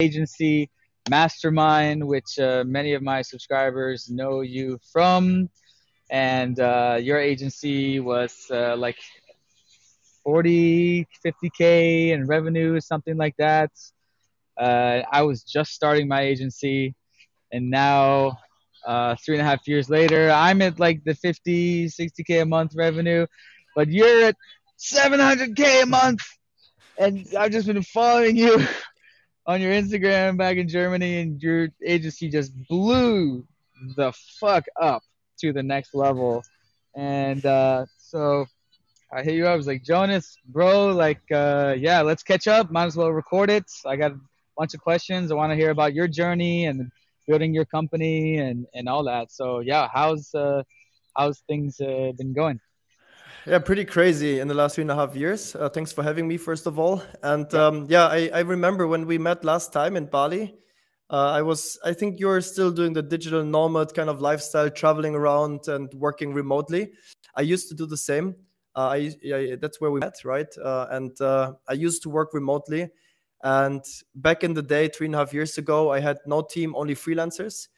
agency Mastermind, which uh, many of my subscribers know you from. And uh, your agency was uh, like 40, 50K in revenue, something like that. Uh, I was just starting my agency. And now, uh, three and a half years later, I'm at like the 50, 60K a month revenue. But you're at 700K a month. And I've just been following you on your Instagram back in Germany, and your agency just blew the fuck up to the next level. And uh, so I hit you up. I was like, Jonas, bro, like, uh, yeah, let's catch up. Might as well record it. I got a bunch of questions. I want to hear about your journey and building your company and, and all that. So yeah, how's uh, how's things uh, been going? Yeah, pretty crazy in the last three and a half years. Uh, thanks for having me, first of all. And yeah, um, yeah I, I, remember when we met last time in Bali. Uh, I was, I think you're still doing the digital nomad kind of lifestyle, traveling around and working remotely. I used to do the same. Uh, I, I, that's where we met, right? Uh, and uh, I used to work remotely. And back in the day, three and a half years ago, I had no team, only freelancers,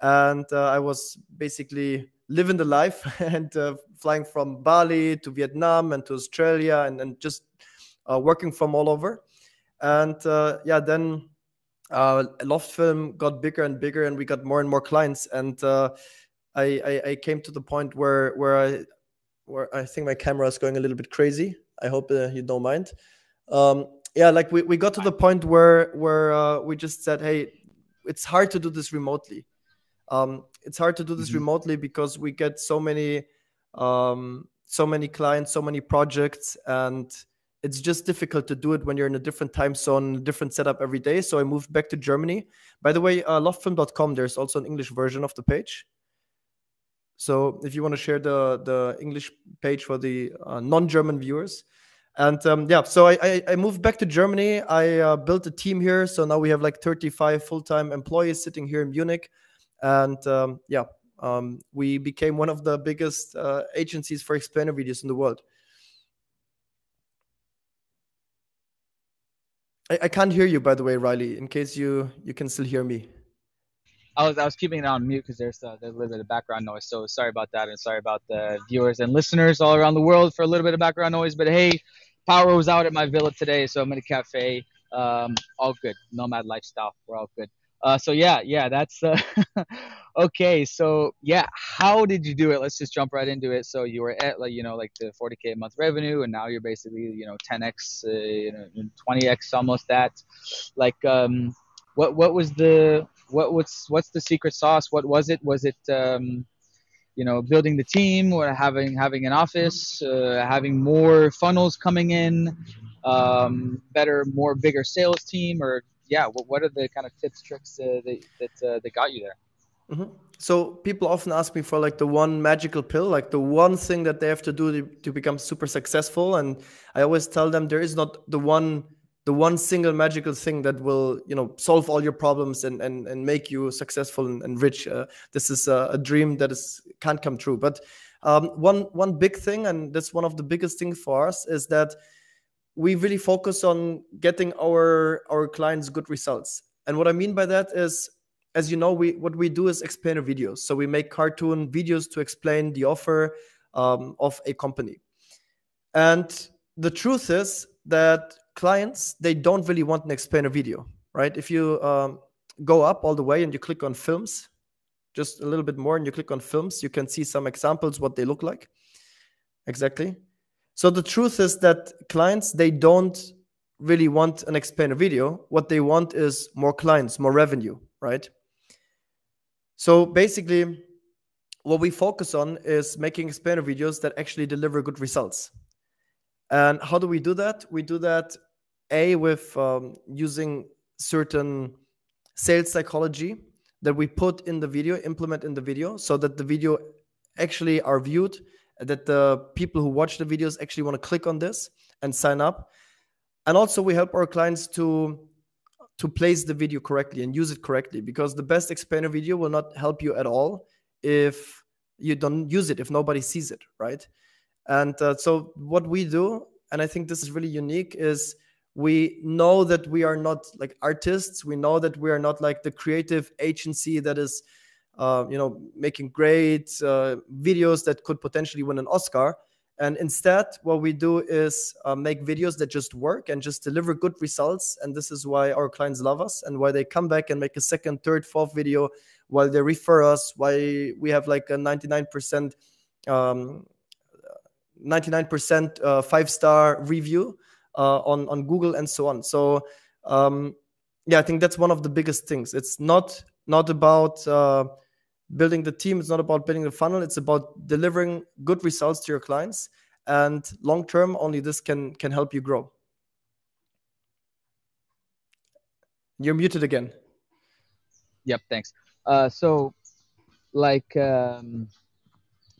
and uh, I was basically living the life and uh, flying from Bali to Vietnam and to Australia and, and just uh, working from all over. And uh, yeah, then uh, Loft Film got bigger and bigger, and we got more and more clients. And uh, I, I, I came to the point where where I where I think my camera is going a little bit crazy. I hope uh, you don't mind. Um, yeah, like we, we got to the point where where uh, we just said, hey, it's hard to do this remotely. Um, it's hard to do this mm-hmm. remotely because we get so many um, so many clients, so many projects, and it's just difficult to do it when you're in a different time zone, a different setup every day. So I moved back to Germany. By the way, uh, loftfilm.com, there's also an English version of the page. So if you want to share the the English page for the uh, non-German viewers, and um, yeah, so I, I, I moved back to Germany. I uh, built a team here, so now we have like 35 full-time employees sitting here in Munich and um, yeah, um, we became one of the biggest uh, agencies for explainer videos in the world. I, I can't hear you, by the way, Riley. In case you you can still hear me. I was I was keeping it on mute because there's, uh, there's a little bit of background noise. So sorry about that, and sorry about the viewers and listeners all around the world for a little bit of background noise. But hey, power was out at my villa today, so I'm in a cafe. Um, all good, nomad lifestyle. We're all good. Uh, so yeah, yeah, that's uh, okay. So yeah, how did you do it? Let's just jump right into it. So you were at like you know like the 40k a month revenue, and now you're basically you know 10x, uh, you know 20x almost that. Like um, what what was the what what's what's the secret sauce? What was it? Was it um, you know building the team or having having an office, uh, having more funnels coming in, um, better more bigger sales team, or yeah, what, what are the kind of tips, tricks uh, that that, uh, that got you there? Mm-hmm. So people often ask me for like the one magical pill, like the one thing that they have to do to, to become super successful, and I always tell them there is not the one the one single magical thing that will you know solve all your problems and and, and make you successful and, and rich uh, this is a, a, dream that is can't come true but um, one one big thing and that's one of the biggest things for us is that we really focus on getting our our clients good results. And what i mean by that is as you know we what we do is explainer videos so we make cartoon videos to explain the offer um, of a company. And the truth is that clients they don't really want an explainer video right? If you um, go up all the way and you click on films just a little bit more and you click on films you can see some examples what they look like. Exactly so the truth is that clients they don't really want an explainer video. What they want is more clients, more revenue, right? So basically, what we focus on is making explainer videos that actually deliver good results. And how do we do that? We do that a with um, using certain sales psychology that we put in the video, implement in the video, so that the video actually are viewed that the people who watch the videos actually want to click on this and sign up. And also we help our clients to to place the video correctly and use it correctly because the best explainer video will not help you at all if you don't use it if nobody sees it right? And uh, so what we do and i think this is really unique is we know that we are not like artists. We know that we are not like the creative agency that is uh, you know making great uh, videos that could potentially win an oscar and instead what we do is uh, make videos that just work and just deliver good results and this is why our clients love us and why they come back and make a second third fourth video while they refer us why we have like a 99% um, 99% uh, five star review uh, on on Google and so on. So um, yeah, I think that's one of the biggest things. It's not not about uh, building the team. It's not about building the funnel. It's about delivering good results to your clients. And long term, only this can can help you grow. You're muted again. Yep. Thanks. Uh, so, like, um,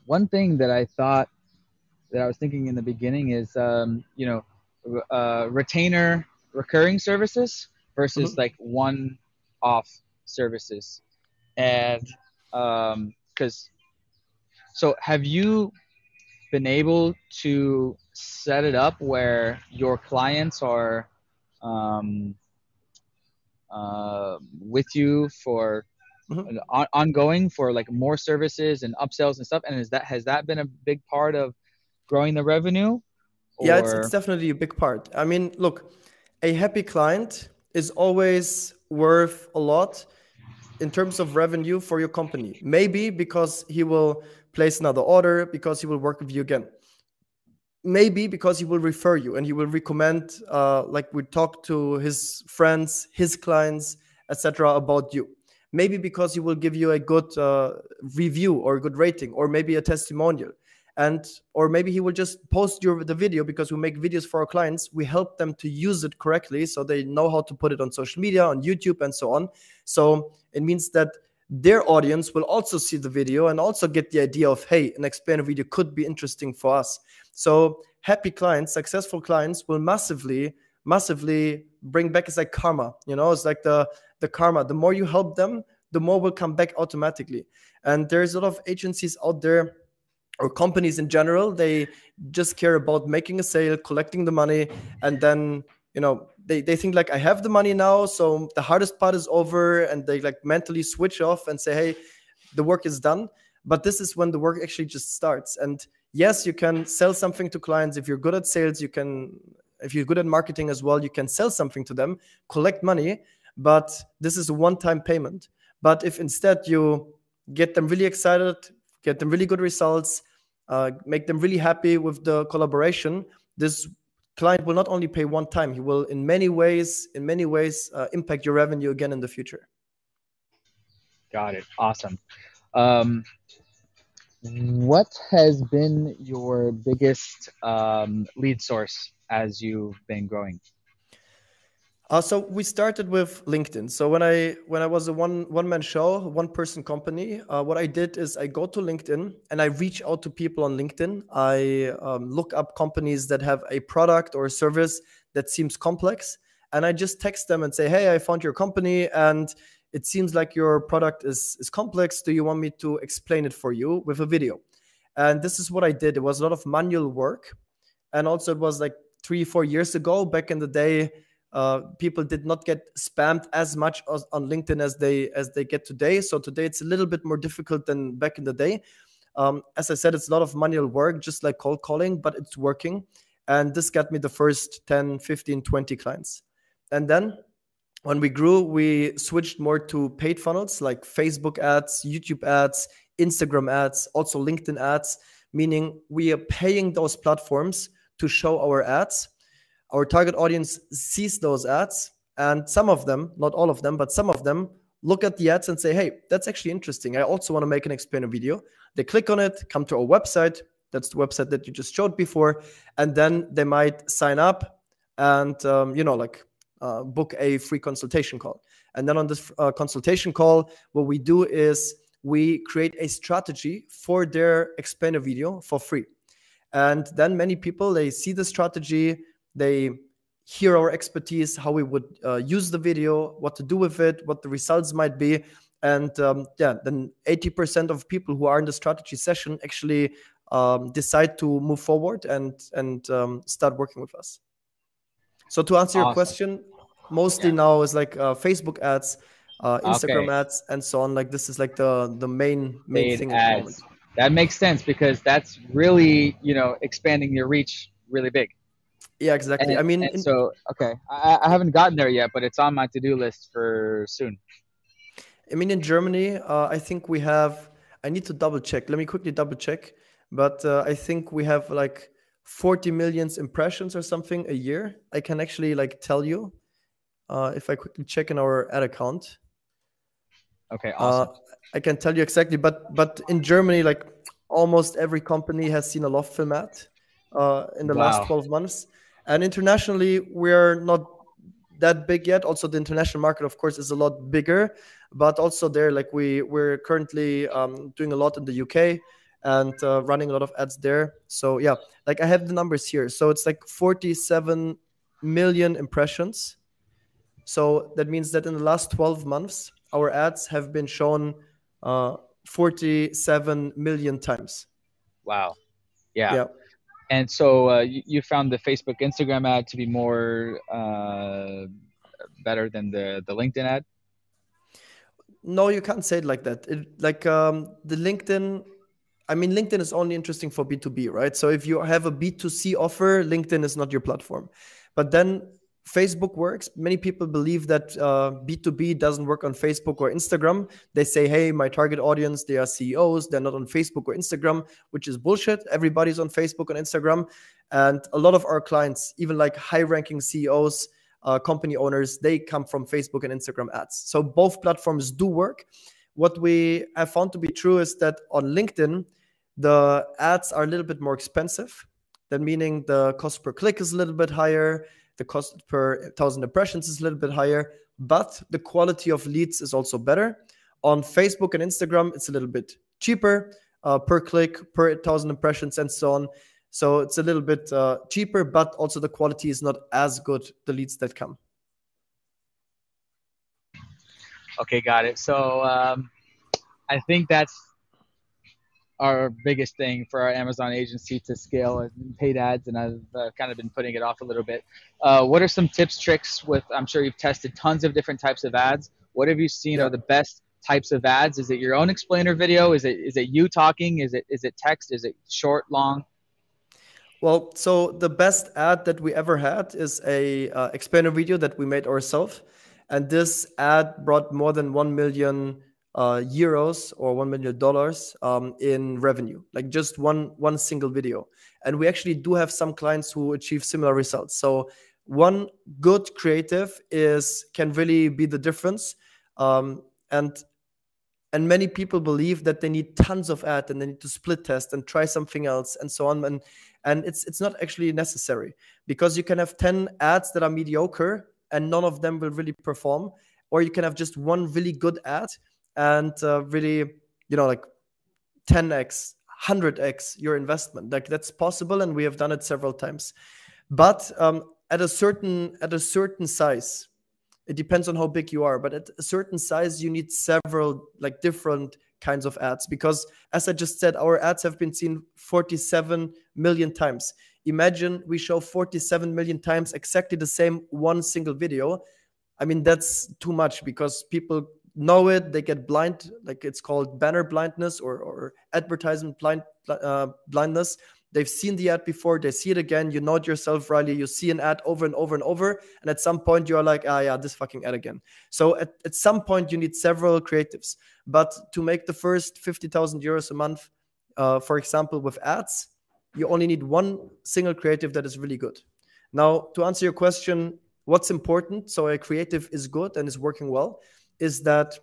one thing that I thought that I was thinking in the beginning is, um, you know, uh, retainer recurring services versus mm-hmm. like one off services and um because so have you been able to set it up where your clients are um uh with you for mm-hmm. on- ongoing for like more services and upsells and stuff and is that has that been a big part of growing the revenue or... Yeah, it's, it's definitely a big part. I mean, look, a happy client is always worth a lot in terms of revenue for your company. Maybe because he will place another order, because he will work with you again. Maybe because he will refer you and he will recommend, uh, like we talk to his friends, his clients, etc., about you. Maybe because he will give you a good uh, review or a good rating, or maybe a testimonial and or maybe he will just post your the video because we make videos for our clients. We help them to use it correctly so they know how to put it on social media on youtube and so on. So it means that their audience will also see the video and also get the idea of hey an explainer video could be interesting for us. So happy clients successful clients will massively massively bring back it's like karma you know it's like the the karma. The more you help them the more will come back automatically. And there's a lot of agencies out there or companies in general they just care about making a sale collecting the money and then you know they, they think like i have the money now so the hardest part is over and they like mentally switch off and say hey the work is done. But this is when the work actually just starts. And yes you can sell something to clients. If you're good at sales you can if you're good at marketing as well you can sell something to them collect money but this is a one time payment. But if instead you get them really excited get them really good results, uh, make them really happy with the collaboration, this client will not only pay one time, he will in many ways, in many ways, uh, impact your revenue again in the future. Got it. Awesome. Um, what has been your biggest um, lead source as you've been growing? Uh, so we started with LinkedIn. So when I when I was a one one man show, one person company, uh, what I did is I go to LinkedIn and I reach out to people on LinkedIn. I um, look up companies that have a product or a service that seems complex, and I just text them and say, "Hey, I found your company, and it seems like your product is is complex. Do you want me to explain it for you with a video?" And this is what I did. It was a lot of manual work, and also it was like three four years ago. Back in the day uh, people did not get spammed as much as on LinkedIn as they as they get today. So today it's a little bit more difficult than back in the day. Um, as I said, it's a lot of manual work, just like cold calling, but it's working. And this got me the first 10, 15, 20 clients. And then when we grew, we switched more to paid funnels like Facebook ads, YouTube ads, Instagram ads, also LinkedIn ads, meaning we are paying those platforms to show our ads our target audience sees those ads and some of them not all of them but some of them look at the ads and say hey that's actually interesting. I also want to make an explainer video. They click on it come to our website that's the website that you just showed before and then they might sign up and um, you know like uh, book a free consultation call. And then on this uh, consultation call what we do is we create a strategy for their explainer video for free. And then many people they see the strategy they hear our expertise, how we would uh, use the video, what to do with it, what the results might be. And um, yeah, then 80% of people who are in the strategy session actually um, decide to move forward and and um, start working with us. So to answer awesome. your question, mostly yeah. now is like uh, Facebook ads, uh, Instagram okay. ads, and so on. Like this is like the the main main Paid thing. Ads. That makes sense because that's really you know expanding your reach really big. Yeah, exactly. And, I mean, so okay, I, I, haven't gotten there yet, but it's on my to-do list for soon. I mean, in Germany, uh, I think we have. I need to double check. Let me quickly double check. But uh, I think we have like 40 millions impressions or something a year. I can actually like tell you uh, if I quickly check in our ad account. Okay, uh, awesome. I can tell you exactly, but but in Germany, like almost every company has seen a LoftFilm ad uh, in the wow. last 12 months. And internationally, we're not that big yet. Also, the international market, of course, is a lot bigger. But also there, like we we're currently um, doing a lot in the UK and uh, running a lot of ads there. So yeah, like I have the numbers here. So it's like 47 million impressions. So that means that in the last 12 months, our ads have been shown uh, 47 million times. Wow. Yeah. yeah. And so uh, you, you, found the Facebook, Instagram ad to be more uh, better than the the LinkedIn ad. No, you can't say it like that. It, like um, the LinkedIn, I mean, LinkedIn is only interesting for B two B, right? So if you have a B two C offer, LinkedIn is not your platform. But then Facebook works. Many people believe that uh, B2B doesn't work on Facebook or Instagram. They say, hey, my target audience, they are CEOs, they're not on Facebook or Instagram, which is bullshit. Everybody's on Facebook and Instagram. And a lot of our clients, even like high ranking CEOs, uh, company owners, they come from Facebook and Instagram ads. So both platforms do work. What we have found to be true is that on LinkedIn, the ads are a little bit more expensive. That meaning the cost per click is a little bit higher the cost per thousand impressions is a little bit higher, but the quality of leads is also better. On Facebook and Instagram, it's a little bit cheaper uh, per click, per thousand impressions, and so on. So it's a little bit uh, cheaper, but also the quality is not as good, the leads that come. Okay, got it. So um, I think that's our biggest thing for our Amazon agency to scale and paid ads, and I've uh, kind of been putting it off a little bit. Uh, what are some tips, tricks with? I'm sure you've tested tons of different types of ads. What have you seen yeah. are the best types of ads? Is it your own explainer video? Is it is it you talking? Is it is it text? Is it short, long? Well, so the best ad that we ever had is a uh, explainer video that we made ourselves, and this ad brought more than one million uh, euros or one million dollars um, in revenue, like just one one single video. And we actually do have some clients who achieve similar results. So one good creative is can really be the difference. Um, and and many people believe that they need tons of ad and they need to split test and try something else and so on. And and it's it's not actually necessary because you can have 10 ads that are mediocre and none of them will really perform, or you can have just one really good ad and uh, really, you know, like 10x, 100x your investment. Like that's possible, and we have done it several times. But um, at a certain at a certain size, it depends on how big you are. But at a certain size, you need several like different kinds of ads because, as I just said, our ads have been seen 47 million times. Imagine we show 47 million times exactly the same one single video. I mean, that's too much because people know it they get blind like it's called banner blindness or, or advertisement blind uh, blindness. They've seen the ad before they see it again you it yourself riley you see an ad over and over and over and at some point you're like ah yeah this fucking ad again. So at, at some point you need several creatives but to make the first 50000 euros a month uh, for example with ads you only need one single creative that is really good. Now to answer your question what's important? So a creative is good and is working well is that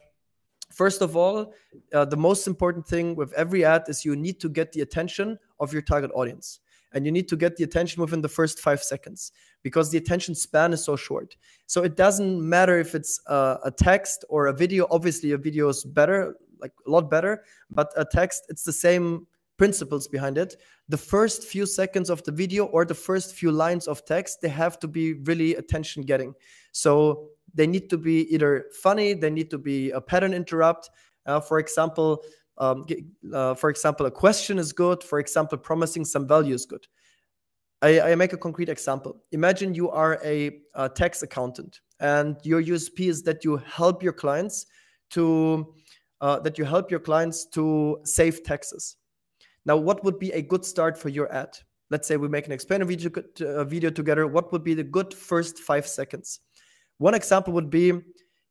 first of all, uh, the most important thing with every ad is you need to get the attention of your target audience. And you need to get the attention within the first five seconds because the attention span is so short. So it doesn't matter if it's uh, a text or a video. Obviously, a video is better, like a lot better, but a text, it's the same principles behind it. The first few seconds of the video or the first few lines of text, they have to be really attention getting. So they need to be either funny, they need to be a pattern interrupt. Uh, for example, um, uh, for example, a question is good. For example, promising some value is good. I, I make a concrete example. Imagine you are a, a tax accountant, and your USP is that you help your clients to uh, that you help your clients to save taxes. Now, what would be a good start for your ad? Let's say we make an explainer video, uh, video together. What would be the good first five seconds? One example would be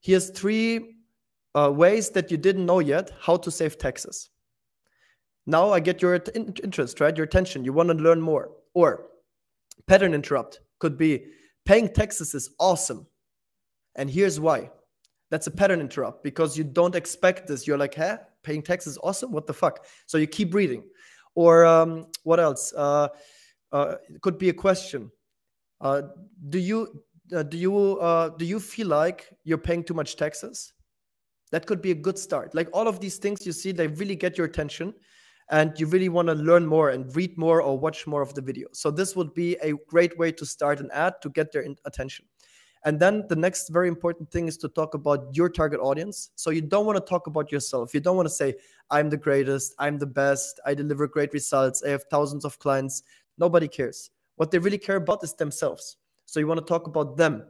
here's three uh, ways that you didn't know yet how to save taxes. Now I get your interest, right? Your attention. You want to learn more. Or pattern interrupt could be paying taxes is awesome. And here's why. That's a pattern interrupt because you don't expect this. You're like, huh? Paying taxes awesome? What the fuck? So you keep reading. Or um, what else? Uh, uh, it could be a question. Uh, do you uh, do you uh, do you feel like you're paying too much taxes? That could be a good start. Like all of these things you see, they really get your attention and you really want to learn more and read more or watch more of the video. So this would be a great way to start an ad to get their attention. And then the next very important thing is to talk about your target audience. So you don't want to talk about yourself. You don't want to say, I'm the greatest, I'm the best, I deliver great results, I have thousands of clients. Nobody cares. What they really care about is themselves. So you want to talk about them.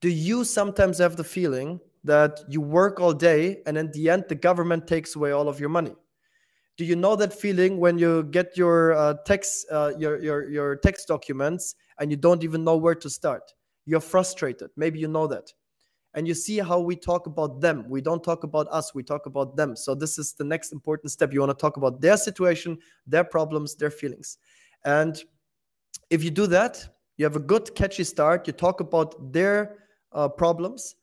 Do you sometimes have the feeling that you work all day and in the end the government takes away all of your money? Do you know that feeling when you get your uh, text uh, your, your your text documents and you don't even know where to start? You're frustrated. Maybe you know that. And you see how we talk about them. We don't talk about us we talk about them. So this is the next important step. You want to talk about their situation their problems their feelings. And if you do that you have a good catchy start you talk about their uh, problems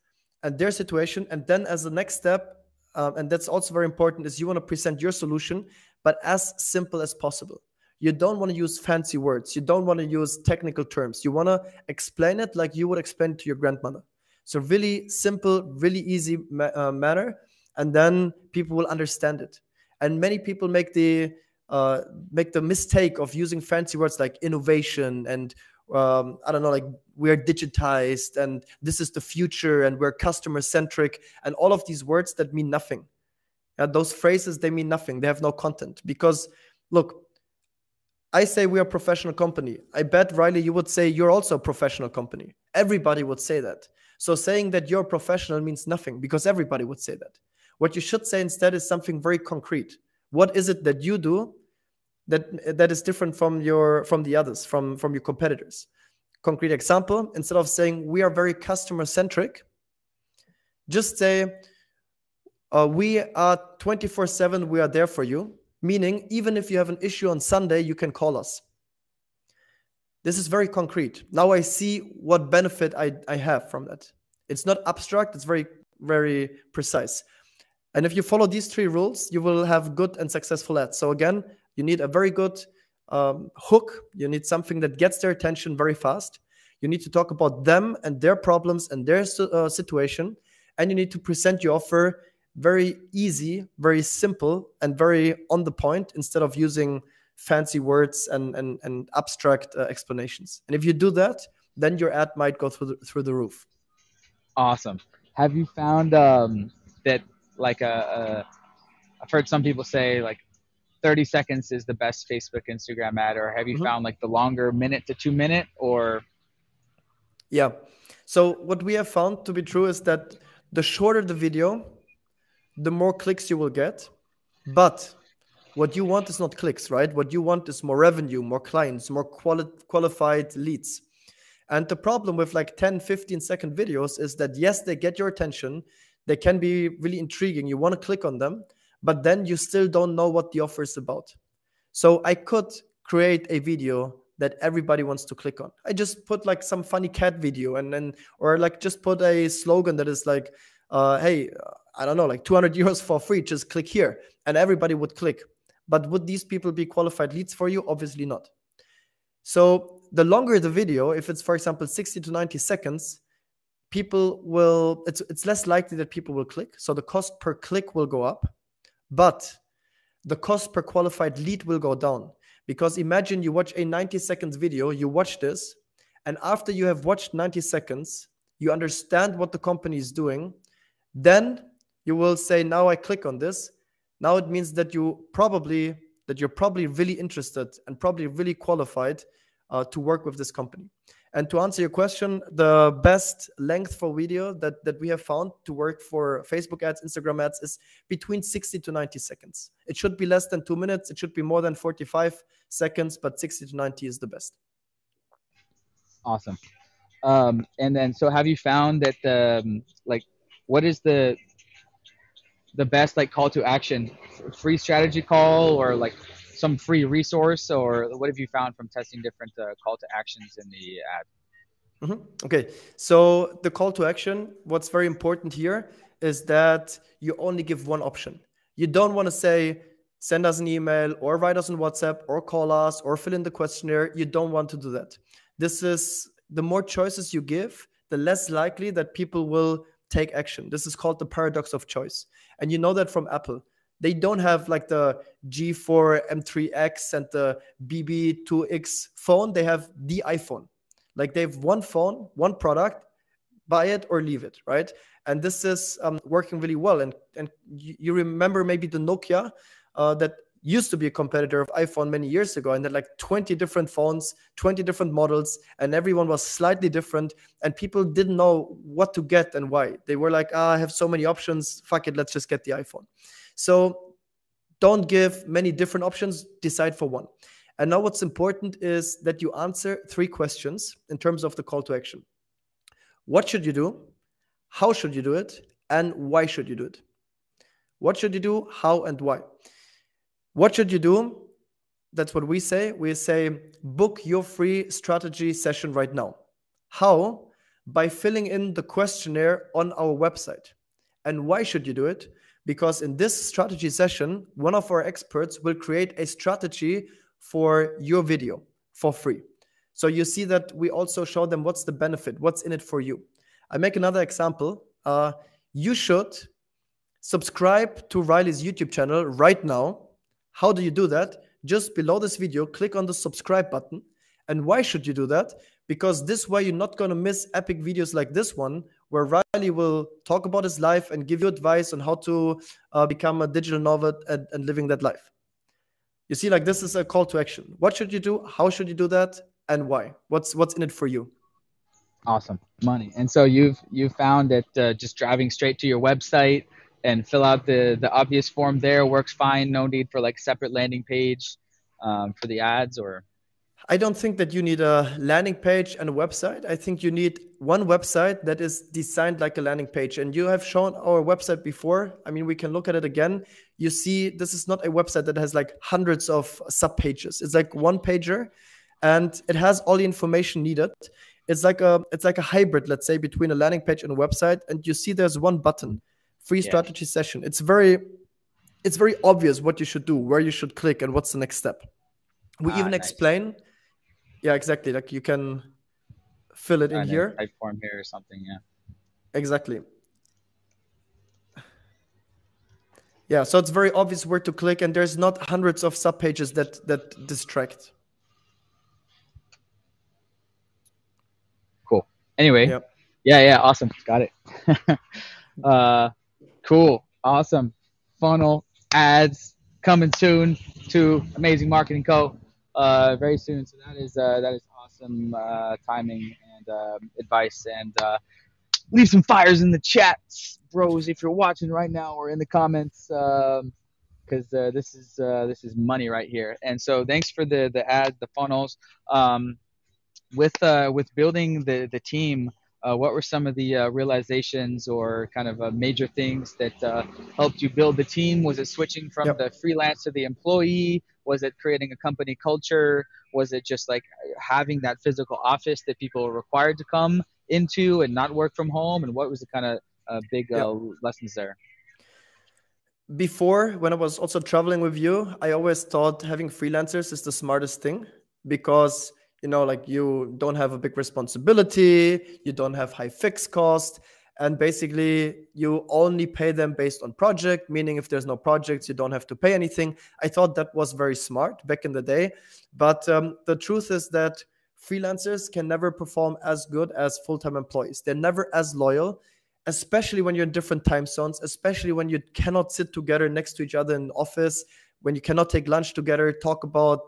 and their situation. And then as the next step, um, and that's also very important, is you want to present your solution, but as simple as possible. You don't want to use fancy words. You don't want to use technical terms. You want to explain it like you would explain it to your grandmother. So really simple, really easy ma- uh, manner, and then people will understand it. And many people make the uh, make the mistake of using fancy words like innovation and um, I don't know, like we're digitized and this is the future and we're customer centric and all of these words that mean nothing. Yeah, those phrases they mean nothing. They have no content because look, I say we are a professional company. I bet Riley, you would say you're also a professional company. Everybody would say that. So saying that you're professional means nothing because everybody would say that. What you should say instead is something very concrete. What is it that you do that that is different from your from the others from from your competitors. Concrete example instead of saying we are very customer centric just say uh, we are 24 7 we are there for you. Meaning even if you have an issue on sunday you can call us. This is very concrete. Now i see what benefit i, I have from that. It's not abstract it's very very precise. And if you follow these three rules you will have good and successful ads. So again you need a very good um, hook. You need something that gets their attention very fast. You need to talk about them and their problems and their uh, situation. And you need to present your offer very easy, very simple, and very on the point instead of using fancy words and, and, and abstract uh, explanations. And if you do that, then your ad might go through the, through the roof. Awesome. Have you found um, that, like, a, a, I've heard some people say, like, 30 seconds is the best Facebook, Instagram ad, or have you mm-hmm. found like the longer minute to two minute or? Yeah. So what we have found to be true is that the shorter the video, the more clicks you will get. But what you want is not clicks, right? What you want is more revenue, more clients, more quali- qualified leads. And the problem with like 10, 15 second videos is that yes, they get your attention. They can be really intriguing. You want to click on them, but then you still don't know what the offer is about. So I could create a video that everybody wants to click on. I just put like some funny cat video and then, or like just put a slogan that is like, uh, hey, I don't know, like 200 euros for free, just click here. And everybody would click. But would these people be qualified leads for you? Obviously not. So the longer the video, if it's, for example, 60 to 90 seconds, people will, it's, it's less likely that people will click. So the cost per click will go up but the cost per qualified lead will go down because imagine you watch a 90 seconds video, you watch this, and after you have watched 90 seconds, you understand what the company is doing, then you will say, Now I click on this. Now it means that you probably that you're probably really interested and probably really qualified uh, to work with this company. And to answer your question, the best length for video that, that we have found to work for Facebook ads, Instagram ads is between 60 to 90 seconds. It should be less than two minutes. It should be more than 45 seconds, but 60 to 90 is the best. Awesome. Um, and then, so have you found that, um, like, what is the the best like call to action? Free strategy call or like some free resource or what have you found from testing different uh, call to actions in the ad? Mm-hmm. okay. So the call to action what's very important here is that you only give one option. You don't want to say send us an email or write us on whatsapp or call us or fill in the questionnaire. You don't want to do that. This is the more choices you give the less likely that people will take action. This is called the paradox of choice. And you know that from apple they don't have like the G4 M3X and the BB2X phone. They have the iPhone. Like they have one phone, one product, buy it or leave it, right? And this is um, working really well. And and you, remember maybe the Nokia uh, that used to be a competitor of iPhone many years ago, and had like 20 different phones, 20 different models, and everyone was slightly different, and people didn't know what to get and why. They were like, ah, I have so many options. Fuck it, let's just get the iPhone. So don't give many different options, decide for one. And now what's important is that you answer three questions in terms of the call to action. What should you do? How should you do it? And why should you do it? What should you do? How and why? What should you do? That's what we say. We say book your free strategy session right now. How? By filling in the questionnaire on our website. And why should you do it? Because in this strategy session, one of our experts will create a strategy for your video for free. So you see that we also show them what's the benefit, what's in it for you. I make another example. Uh, you should subscribe to Riley's YouTube channel right now. How do you do that? Just below this video, click on the subscribe button. And why should you do that? Because this way you're not going to miss epic videos like this one where Riley will talk about his life and give you advice on how to uh, become a digital nomad and, and living that life. You see, like this is a call to action. What should you do? How should you do that? And why? What's what's in it for you? Awesome, money. And so you've you found that uh, just driving straight to your website and fill out the the obvious form there works fine. No need for like separate landing page um, for the ads or I don't think that you need a landing page and a website. I think you need one website that is designed like a landing page. And you have shown our website before. I mean, we can look at it again. You see, this is not a website that has like hundreds of sub pages. It's like one pager and it has all the information needed. It's like a it's like a hybrid, let's say, between a landing page and a website. And you see there's one button, free yeah. strategy session. It's very it's very obvious what you should do, where you should click, and what's the next step. We ah, even nice. explain yeah, exactly. Like you can fill it in here. Type form here or something. Yeah. Exactly. Yeah, so it's very obvious where to click, and there's not hundreds of sub pages that that distract. Cool. Anyway, yep. yeah, yeah, awesome. Got it. uh, cool, awesome. Funnel ads coming soon to Amazing Marketing Co uh, very soon. So that is uh, that is awesome uh, timing and um, advice. And uh, leave some fires in the chat, bros, if you're watching right now or in the comments, because um, uh, this is uh, this is money right here. And so thanks for the the ads, the funnels. Um, with with building the the team. Uh, what were some of the uh, realizations or kind of uh, major things that helped you build the team? Was it switching from yep. the freelance to the employee? Was it creating a company culture? Was it just like having that physical office that people are required to come into and not work from home? And what was the kind of uh, big uh, lessons there? Before, when I was also traveling with you, I always thought having freelancers is the smartest thing because you know like you don't have a big responsibility you don't have high fixed cost and basically you only pay them based on project meaning if there's no projects you don't have to pay anything i thought that was very smart back in the day but um, the truth is that freelancers can never perform as good as full-time employees they're never as loyal especially when you're in different time zones especially when you cannot sit together next to each other in office when you cannot take lunch together talk about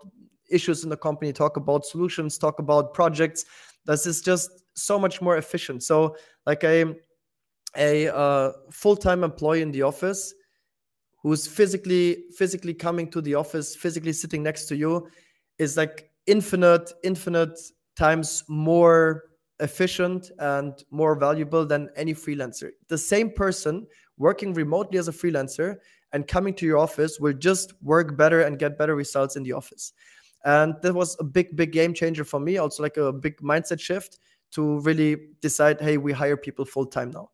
issues in the company, talk about solutions, talk about projects. This is just so much more efficient. So, like a a uh, full-time employee in the office who's physically physically coming to the office, physically sitting next to you, is like infinite, infinite times more efficient and more valuable than any freelancer. The same person working remotely as a freelancer and coming to your office will just work better and get better results in the office. And that was a big, big game changer for me. Also, like a big mindset shift to really decide, hey, we hire people full time now.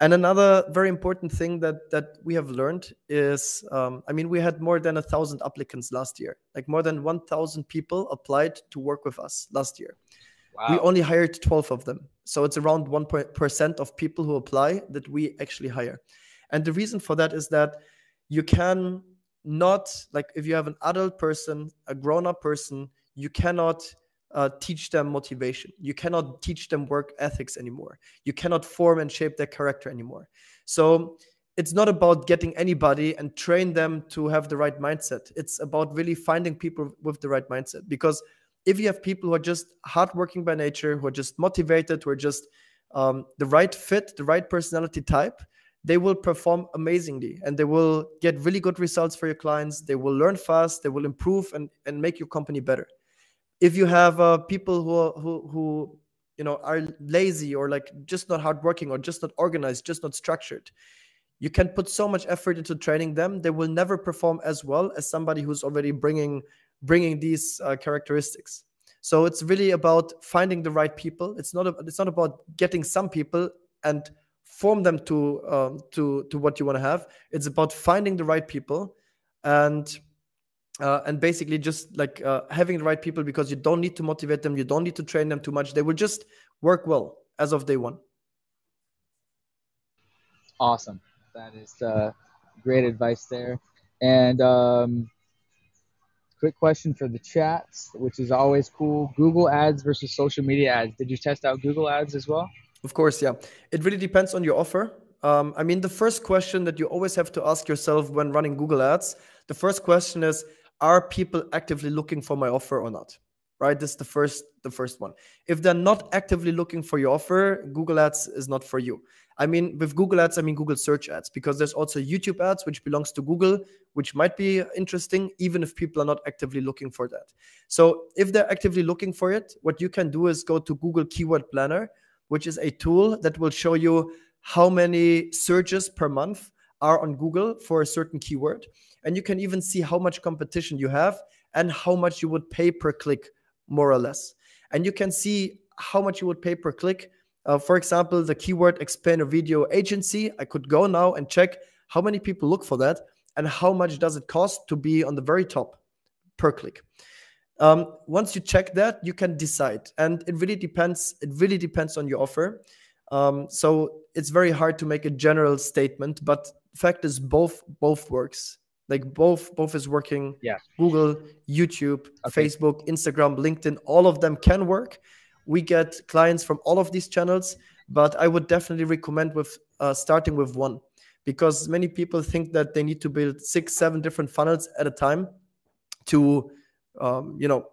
And another very important thing that that we have learned is, um, I mean, we had more than a thousand applicants last year. Like more than one thousand people applied to work with us last year. Wow. We only hired twelve of them, so it's around one percent of people who apply that we actually hire. And the reason for that is that you can not like if you have an adult person, a grown-up person, you cannot uh, teach them motivation. You cannot teach them work ethics anymore. You cannot form and shape their character anymore. So it's not about getting anybody and train them to have the right mindset. It's about really finding people with the right mindset. Because if you have people who are just hardworking by nature, who are just motivated, who are just um, the right fit, the right personality type, they will perform amazingly and they will get really good results for your clients. They will learn fast, they will improve and, and make your company better if you have uh, people who are, who who you know are lazy or like just not hardworking or just not organized just not structured you can put so much effort into training them they will never perform as well as somebody who's already bringing bringing these uh, characteristics. So it's really about finding the right people. It's not a, it's not about getting some people and form them to um, to to what you want to have. It's about finding the right people and uh, and basically just like uh, having the right people because you don't need to motivate them you don't need to train them too much. They will just work well as of day one. Awesome. That is uh, great advice there. And um, quick question for the chats which is always cool. Google ads versus social media ads. Did you test out google ads as well? Of course yeah. It really depends on your offer. Um, i mean the first question that you always have to ask yourself when running google ads the first question is are people actively looking for my offer or not right? This is the first the first one. If they're not actively looking for your offer google ads is not for you. I mean with google ads i mean google search ads because there's also youtube ads which belongs to google which might be interesting even if people are not actively looking for that. So if they're actively looking for it what you can do is go to google keyword planner which is a tool that will show you how many searches per month are on google for a certain keyword and you can even see how much competition you have and how much you would pay per click more or less. And you can see how much you would pay per click. Uh, for example the keyword explainer video agency. I could go now and check how many people look for that and how much does it cost to be on the very top per click. Um, once you check that you can decide. And it really depends it really depends on your offer. Um, so it's very hard to make a general statement but fact is both both works like both both is working. Yeah. Google youtube okay. facebook instagram linkedin all of them can work. We get clients from all of these channels but i would definitely recommend with uh, starting with one because many people think that they need to build six seven different funnels at a time to um, you know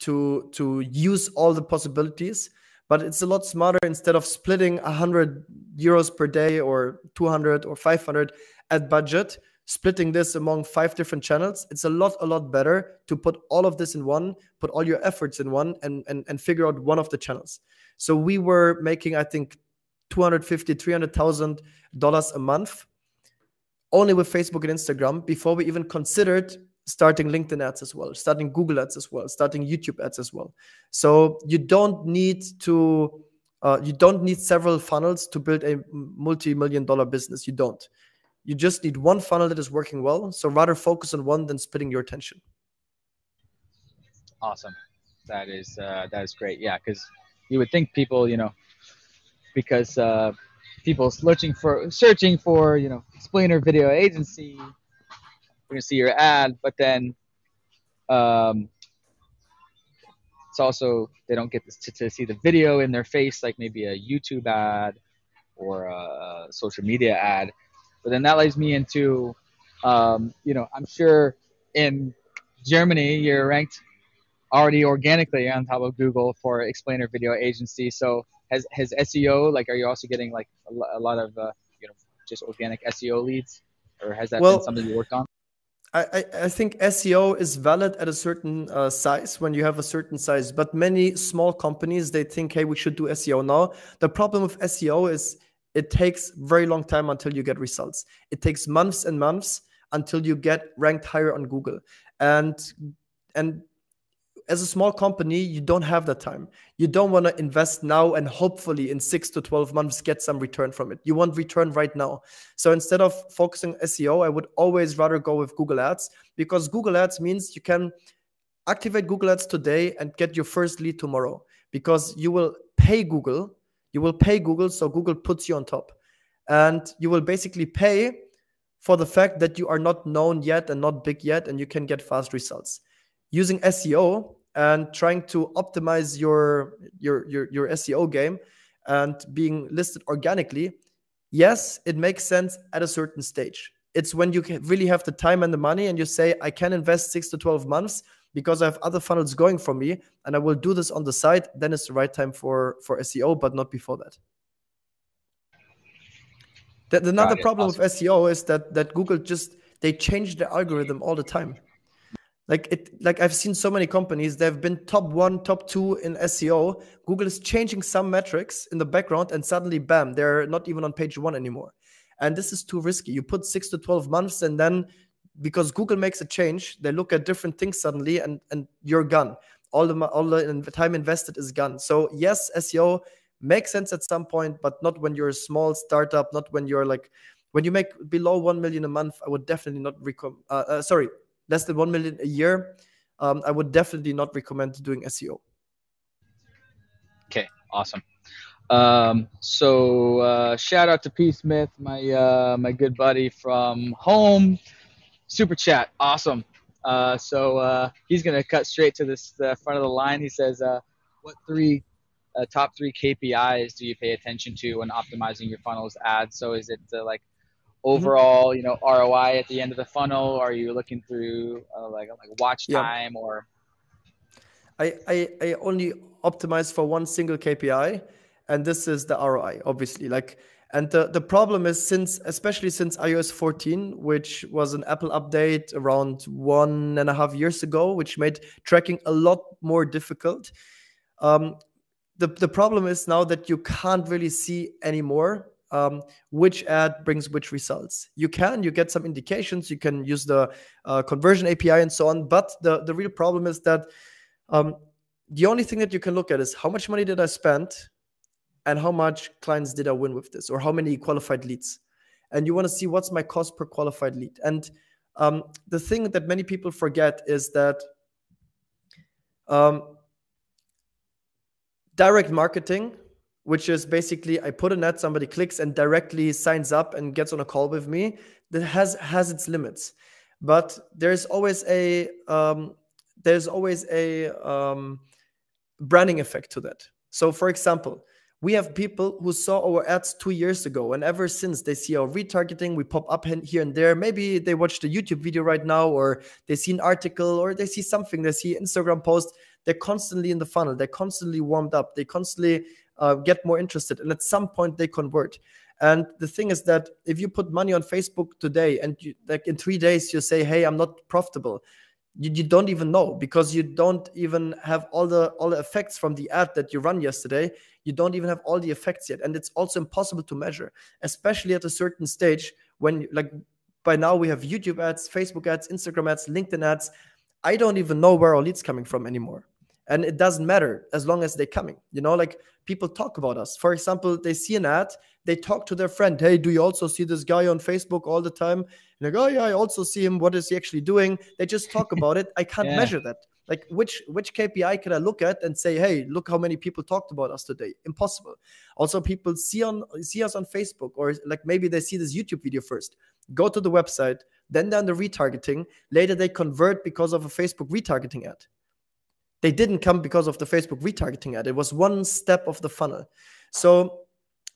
to to use all the possibilities. But it's a lot smarter instead of splitting 100 euros per day or 200 or 500 at budget splitting this among five different channels it's a lot a lot better to put all of this in one put all your efforts in one and and, and figure out one of the channels. So we were making i think 250 300000 dollars a month only with facebook and instagram before we even considered starting linkedin ads as well starting google ads as well starting youtube ads as well. So you don't need to uh, you don't need several funnels to build a multi-million dollar business. You don't you just need one funnel that is working well. So rather focus on one than splitting your attention. Awesome. That is uh, that is great. Yeah, because you would think people, you know, because uh, people searching for searching for you know explainer video agency, you're gonna see your ad, but then um, it's also they don't get to, to see the video in their face like maybe a YouTube ad or a social media ad but then that leads me into, um, you know, I'm sure in Germany you're ranked already organically on top of Google for explainer video agency. So has has SEO like are you also getting like a, lot of uh, you know just organic SEO leads, or has that well, been something you worked on? I, I think SEO is valid at a certain uh, size when you have a certain size, but many small companies they think, hey, we should do SEO now. The problem with SEO is it takes very long time until you get results. It takes months and months until you get ranked higher on Google, and and as a small company, you don't have that time. You don't want to invest now and hopefully in six to 12 months get some return from it. You want return right now. So instead of focusing SEO, I would always rather go with Google Ads because Google Ads means you can activate Google Ads today and get your first lead tomorrow because you will pay Google. You will pay Google, so Google puts you on top. And you will basically pay for the fact that you are not known yet and not big yet, and you can get fast results using SEO and trying to optimize your your your, your SEO game and being listed organically, yes, it makes sense at a certain stage. It's when you really have the time and the money and you say, I can invest six to 12 months because I have other funnels going for me and I will do this on the side, then it's the right time for, for SEO, but not before that. The, another problem awesome. with SEO is that, that Google just, they change the algorithm all the time. Like it like i've seen so many companies they've been top one top two in seo google is changing some metrics in the background and suddenly bam they're not even on page one anymore. And this is too risky. You put six to 12 months and then because google makes a change they look at different things suddenly and and you're gone all the all the time invested is gone so yes seo makes sense at some point but not when you're a small startup not when you're like when you make below 1 million a month i would definitely not recommend uh, uh, sorry less than 1 million a year, um, I would definitely not recommend doing SEO. Okay, awesome. Um, so uh, shout out to P Smith, my uh, my good buddy from home. Super chat, awesome. Uh, so uh, he's gonna cut straight to this the front of the line. He says, uh, "What three uh, top three KPIs do you pay attention to when optimizing your funnels ads? So is it uh, like Mm-hmm. overall, you know, ROI at the end of the funnel? Are you looking through uh, like like watch time yeah. or? I, I I only optimize for one single KPI, and this is the ROI. Obviously, like, and the the problem is since especially since iOS 14, which was an Apple update around one and a half years ago, which made tracking a lot more difficult. Um, the the problem is now that you can't really see anymore um, which ad brings which results. You can, you get some indications, you can use the uh, conversion API and so on. But the, the real problem is that um, the only thing that you can look at is how much money did I spend and how much clients did I win with this or how many qualified leads. And you want to see what's my cost per qualified lead. And um, the thing that many people forget is that um, direct marketing which is basically I put an ad, somebody clicks and directly signs up and gets on a call with me. That has has its limits, but there's always a um, there's always a um, branding effect to that. So, for example, we have people who saw our ads two years ago, and ever since they see our retargeting, we pop up here and there. Maybe they watched a YouTube video right now, or they see an article, or they see something, they see Instagram post. They're constantly in the funnel. They're constantly warmed up. They constantly uh, get more interested, and at some point they convert. And the thing is that if you put money on Facebook today, and you, like in three days you say, "Hey, I'm not profitable," you, you don't even know because you don't even have all the all the effects from the ad that you run yesterday. You don't even have all the effects yet, and it's also impossible to measure, especially at a certain stage when like by now we have YouTube ads, Facebook ads, Instagram ads, LinkedIn ads. I don't even know where our leads coming from anymore and it doesn't matter as long as they're coming you know like people talk about us for example they see an ad they talk to their friend hey do you also see this guy on facebook all the time? And like oh yeah i also see him. What is he actually doing? They just talk about it. I can't yeah. measure that. Like which which kpi can i look at and say hey look how many people talked about us today? Impossible. Also people see on see us on facebook or like maybe they see this youtube video first. Go to the website then they're on the retargeting. Later they convert because of a facebook retargeting ad. They didn't come because of the Facebook retargeting ad. It was one step of the funnel. So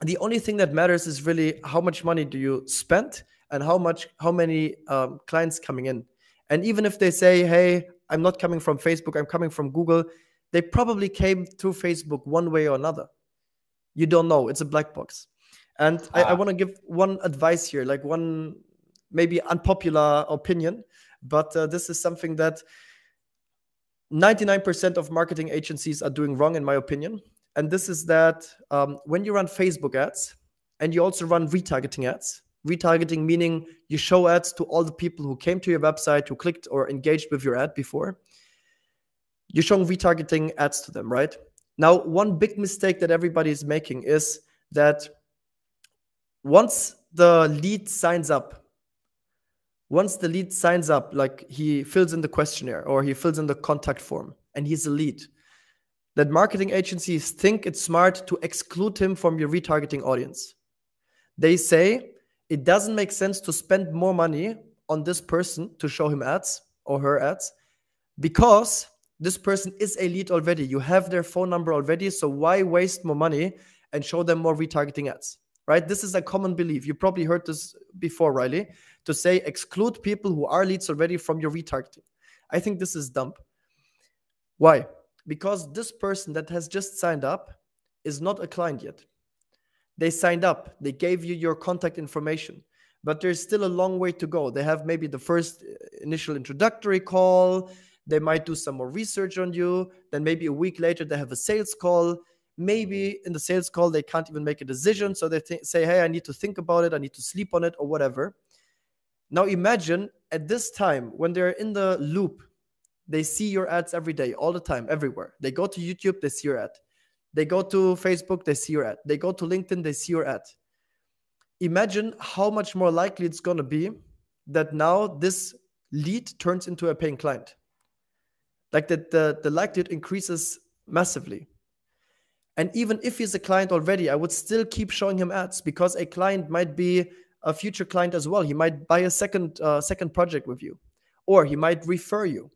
the only thing that matters is really how much money do you spend and how much how many um, clients coming in. And even if they say, "Hey, I'm not coming from Facebook, I'm coming from Google. They probably came through Facebook one way or another. You don't know. It's a black box. And ah. I, I ah. want to give one advice here, like one maybe unpopular opinion, but uh, this is something that 99% of marketing agencies are doing wrong, in my opinion. And this is that um, when you run Facebook ads and you also run retargeting ads, retargeting meaning you show ads to all the people who came to your website, who clicked or engaged with your ad before, you're showing retargeting ads to them, right? Now, one big mistake that everybody is making is that once the lead signs up, once the lead signs up, like he fills in the questionnaire or he fills in the contact form and he's a lead, that marketing agencies think it's smart to exclude him from your retargeting audience. They say it doesn't make sense to spend more money on this person to show him ads or her ads because this person is a lead already. You have their phone number already. So why waste more money and show them more retargeting ads? Right? This is a common belief. You probably heard this before, Riley to say exclude people who are leads already from your retargeting. I think this is dumb. Why? Because this person that has just signed up is not a client yet. They signed up, they gave you your contact information, but there's still a long way to go. They have maybe the first uh, initial introductory call, they might do some more research on you, then maybe a week later they have a sales call. Maybe in the sales call they can't even make a decision, so they th- say, "Hey, I need to think about it, I need to sleep on it or whatever." Now imagine at this time when they're in the loop, they see your ads every day, all the time, everywhere. They go to YouTube, they see your ad. They go to Facebook, they see your ad. They go to LinkedIn, they see your ad. Imagine how much more likely it's going to be that now this lead turns into a paying client. Like that the, the likelihood increases massively. And even if he's a client already, I would still keep showing him ads because a client might be a future client as well. He might buy a second uh, second project with you, or he might refer you.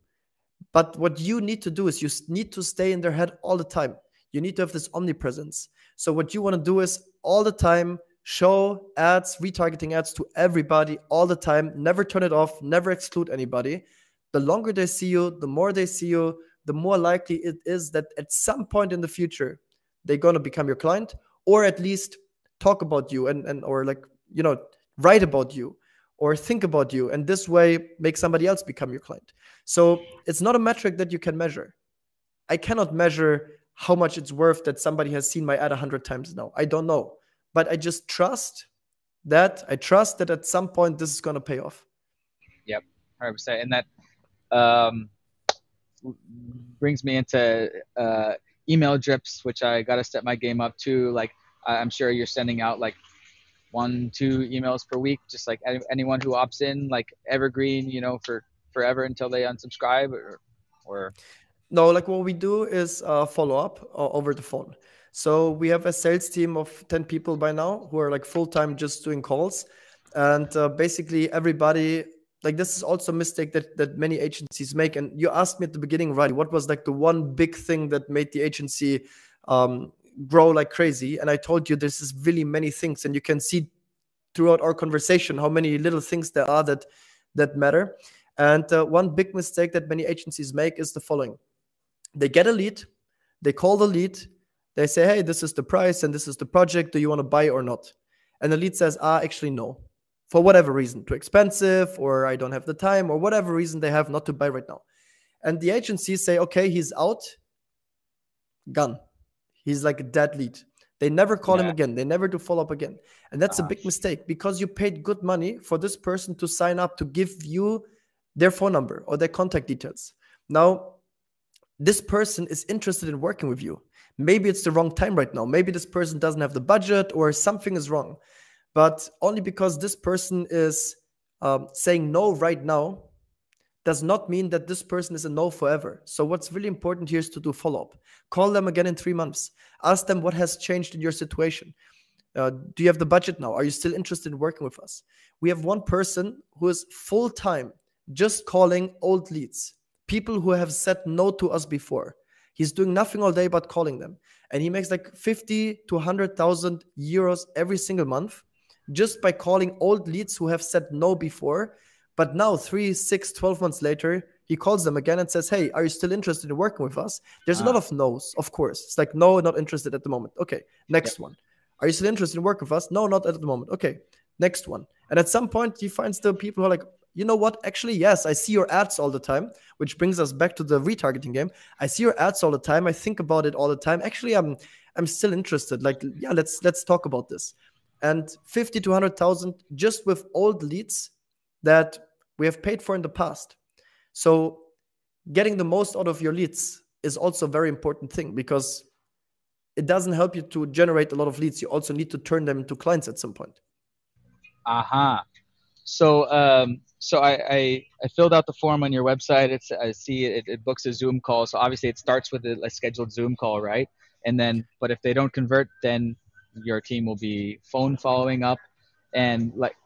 But what you need to do is you need to stay in their head all the time. You need to have this omnipresence. So what you want to do is all the time show ads, retargeting ads to everybody all the time. Never turn it off. Never exclude anybody. The longer they see you, the more they see you, the more likely it is that at some point in the future they're gonna become your client, or at least talk about you and and or like you know write about you or think about you and this way make somebody else become your client so it's not a metric that you can measure. I cannot measure how much it's worth that somebody has seen my ad 100 times now. I don't know. But i just trust that i trust that at some point this is going to pay off. Yep 100% and that um, brings me into uh, email drips which i got to step my game up to like i'm sure you're sending out like one, two emails per week, just like anyone who opts in, like evergreen, you know, for forever until they unsubscribe or, or. No, like what we do is uh, follow up uh, over the phone. So we have a sales team of 10 people by now who are like full time just doing calls. And uh, basically, everybody, like, this is also a mistake that, that many agencies make. And you asked me at the beginning, right? What was like the one big thing that made the agency um, grow like crazy and i told you this is really many things and you can see throughout our conversation how many little things there are that that matter and uh, one big mistake that many agencies make is the following they get a lead they call the lead they say hey this is the price and this is the project do you want to buy or not and the lead says ah actually no for whatever reason too expensive or i don't have the time or whatever reason they have not to buy right now and the agencies say okay he's out gone He's like a dead lead. They never call yeah. him again. They never do follow up again. And that's Gosh. a big mistake because you paid good money for this person to sign up to give you their phone number or their contact details. Now, this person is interested in working with you. Maybe it's the wrong time right now. Maybe this person doesn't have the budget or something is wrong. But only because this person is um, saying no right now does not mean that this person is a no forever. So, what's really important here is to do follow up. Call them again in three months. Ask them what has changed in your situation. Uh, do you have the budget now? Are you still interested in working with us? We have one person who is full time just calling old leads, people who have said no to us before. He's doing nothing all day but calling them. And he makes like 50 to 100,000 euros every single month just by calling old leads who have said no before But now, three, six, 12 months later, he calls them again and says, Hey, are you still interested in working with us? There's a lot ah. of no's, of course. It's like, No, not interested at the moment. Okay, next one. Are you still interested in working with us? No, not at the moment. Okay, next one. And at some point, he finds the people who are like, you know what? Actually, yes, I see your ads all the time, which brings us back to the retargeting game. I see your ads all the time. I think about it all the time. Actually, I'm I'm still interested. Like, yeah, let's let's talk about this. And 50 to 100,000 just with old leads that we have paid for in the past. So getting the most out of your leads is also a very important thing because it doesn't help you to generate a lot of leads. You also need to turn them into clients at some point. Uh-huh. So um, so I, I, I filled out the form on your website. It's I see it, it books a Zoom call. So obviously it starts with a, a scheduled Zoom call, right? And then but if they don't convert, then your team will be phone following up, and like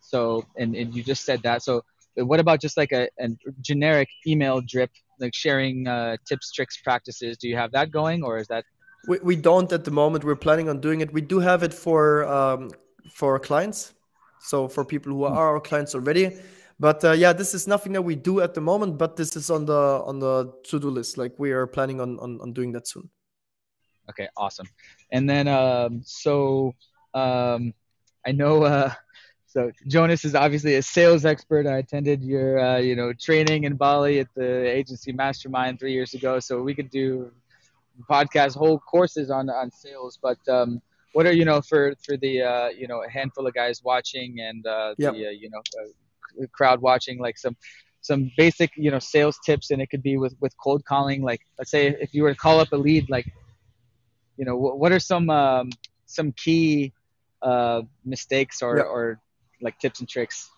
so and, and you just said that. So what about just like a, a generic email drip, like sharing uh, tips, tricks, practices? Do you have that going, or is that? We, we don't at the moment. We're planning on doing it. We do have it for um, for clients so for people who are our clients already but uh, yeah this is nothing that we do at the moment but this is on the on the to-do list. Like we are planning on on, on doing that soon. Okay awesome. And then um, so um, i know uh, so jonas is obviously a sales expert. I attended your uh, you know training in bali at the agency mastermind three years ago. So we could do podcast whole courses on on sales. But um, what are you know for for the uh, you know a handful of guys watching and uh, yep. the uh, you know uh, crowd watching like some some basic you know sales tips and it could be with with cold calling like let's say if you were to call up a lead like you know what, what are some um, some key uh, mistakes or yep. or like tips and tricks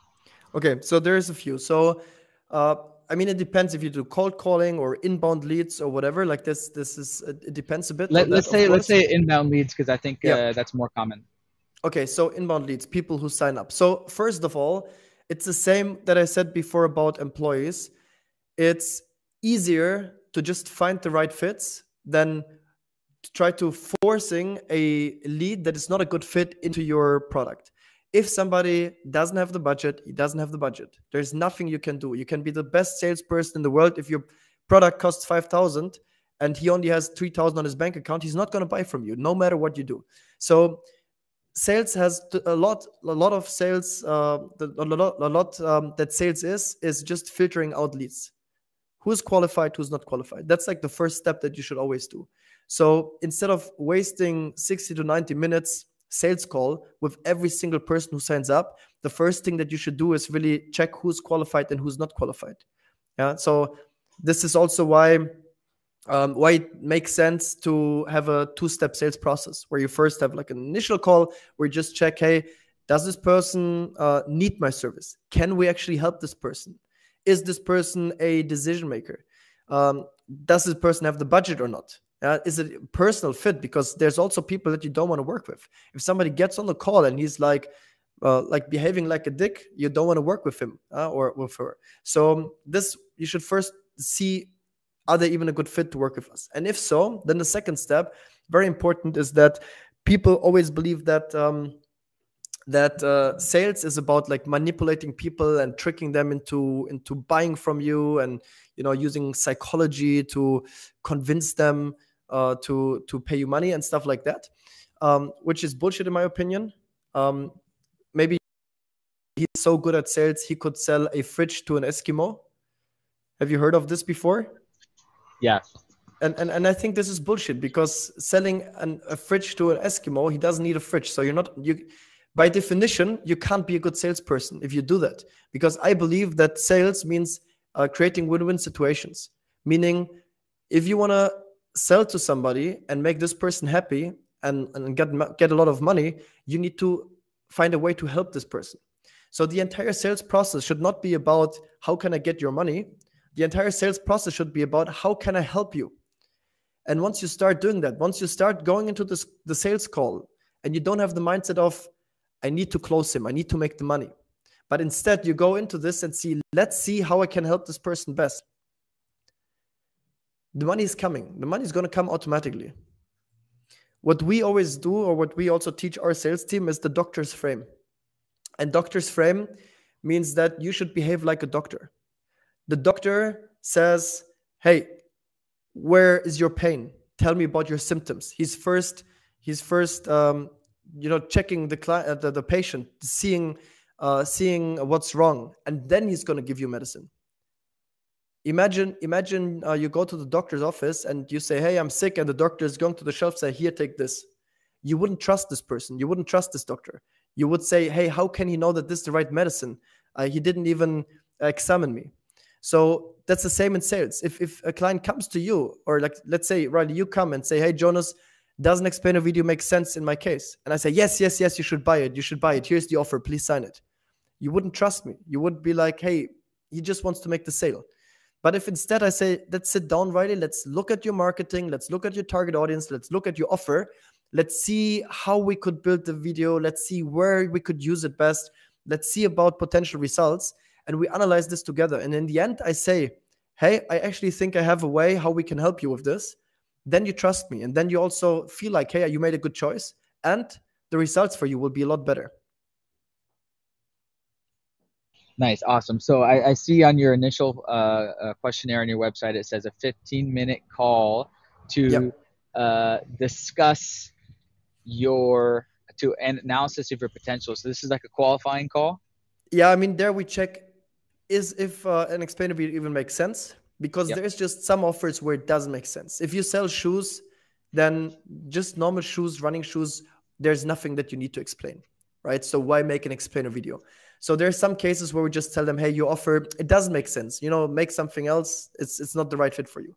okay so there's a few so uh, I mean, it depends if you do cold calling or inbound leads or whatever. Like this, this is it depends a bit. Let, us say let's say inbound leads because I think yeah. uh, that's more common. Okay, so inbound leads, people who sign up. So first of all, it's the same that I said before about employees. It's easier to just find the right fits than to try to forcing a lead that is not a good fit into your product if somebody doesn't have the budget, he doesn't have the budget. There's nothing you can do. You can be the best salesperson in the world. If your product costs 5,000 and he only has 3,000 on his bank account, he's not going to buy from you, no matter what you do. So sales has a lot, a lot of sales, uh, a lot, a lot um, that sales is, is just filtering out leads. Who's qualified, who's not qualified. That's like the first step that you should always do. So instead of wasting 60 to 90 minutes sales call with every single person who signs up, the first thing that you should do is really check who's qualified and who's not qualified. Yeah. So this is also why um, why it makes sense to have a two-step sales process where you first have like an initial call where you just check, hey, does this person uh, need my service? Can we actually help this person? Is this person a decision maker? Um, does this person have the budget or not? Uh, is it personal fit? Because there's also people that you don't want to work with. If somebody gets on the call and he's like, uh, like behaving like a dick, you don't want to work with him uh, or with her. So um, this you should first see are they even a good fit to work with us, and if so, then the second step, very important, is that people always believe that um, that uh, sales is about like manipulating people and tricking them into into buying from you and you know using psychology to convince them uh, to to pay you money and stuff like that, um, which is bullshit in my opinion. Um, maybe he's so good at sales he could sell a fridge to an Eskimo. Have you heard of this before? Yeah. And, and, and I think this is bullshit because selling an, a fridge to an Eskimo, he doesn't need a fridge. So you're not you by definition you can't be a good salesperson if you do that because I believe that sales means uh, creating win-win situations. Meaning, if you want to sell to somebody and make this person happy and, and get get a lot of money, you need to find a way to help this person. So the entire sales process should not be about how can I get your money. The entire sales process should be about how can I help you. And once you start doing that, once you start going into this the sales call and you don't have the mindset of I need to close him, I need to make the money. But instead you go into this and see, let's see how I can help this person best the money is coming. The money is going to come automatically. What we always do, or what we also teach our sales team, is the doctor's frame. And doctor's frame means that you should behave like a doctor. The doctor says, "Hey, where is your pain? Tell me about your symptoms." He's first, he's first, um, you know, checking the uh, the, the patient, seeing, uh, seeing what's wrong, and then he's going to give you medicine. Imagine, imagine uh, you go to the doctor's office and you say, "Hey, I'm sick," and the doctor is going to the shelf, say, "Here, take this." You wouldn't trust this person. You wouldn't trust this doctor. You would say, "Hey, how can he know that this is the right medicine? Uh, he didn't even examine me." So that's the same in sales. If if a client comes to you, or like let's say, Riley, you come and say, "Hey, Jonas, doesn't explainer video make sense in my case?" And I say, "Yes, yes, yes, you should buy it. You should buy it. Here's the offer. Please sign it." You wouldn't trust me. You would be like, "Hey, he just wants to make the sale." But if instead I say, let's sit down, Riley, let's look at your marketing, let's look at your target audience, let's look at your offer, let's see how we could build the video, let's see where we could use it best, let's see about potential results, and we analyze this together. And in the end, I say, hey, I actually think I have a way how we can help you with this. Then you trust me, and then you also feel like, hey, you made a good choice, and the results for you will be a lot better. Nice, awesome. So I, I see on your initial uh, uh, questionnaire on your website it says a 15 minute call to yep. uh, discuss your to an analysis of your potential. So this is like a qualifying call. Yeah, I mean there we check is if uh, an explainer video even makes sense because yep. there's just some offers where it doesn't make sense. If you sell shoes, then just normal shoes, running shoes, there's nothing that you need to explain, right? So why make an explainer video? So there's some cases where we just tell them, hey, you offer it doesn't make sense. You know, make something else. It's it's not the right fit for you.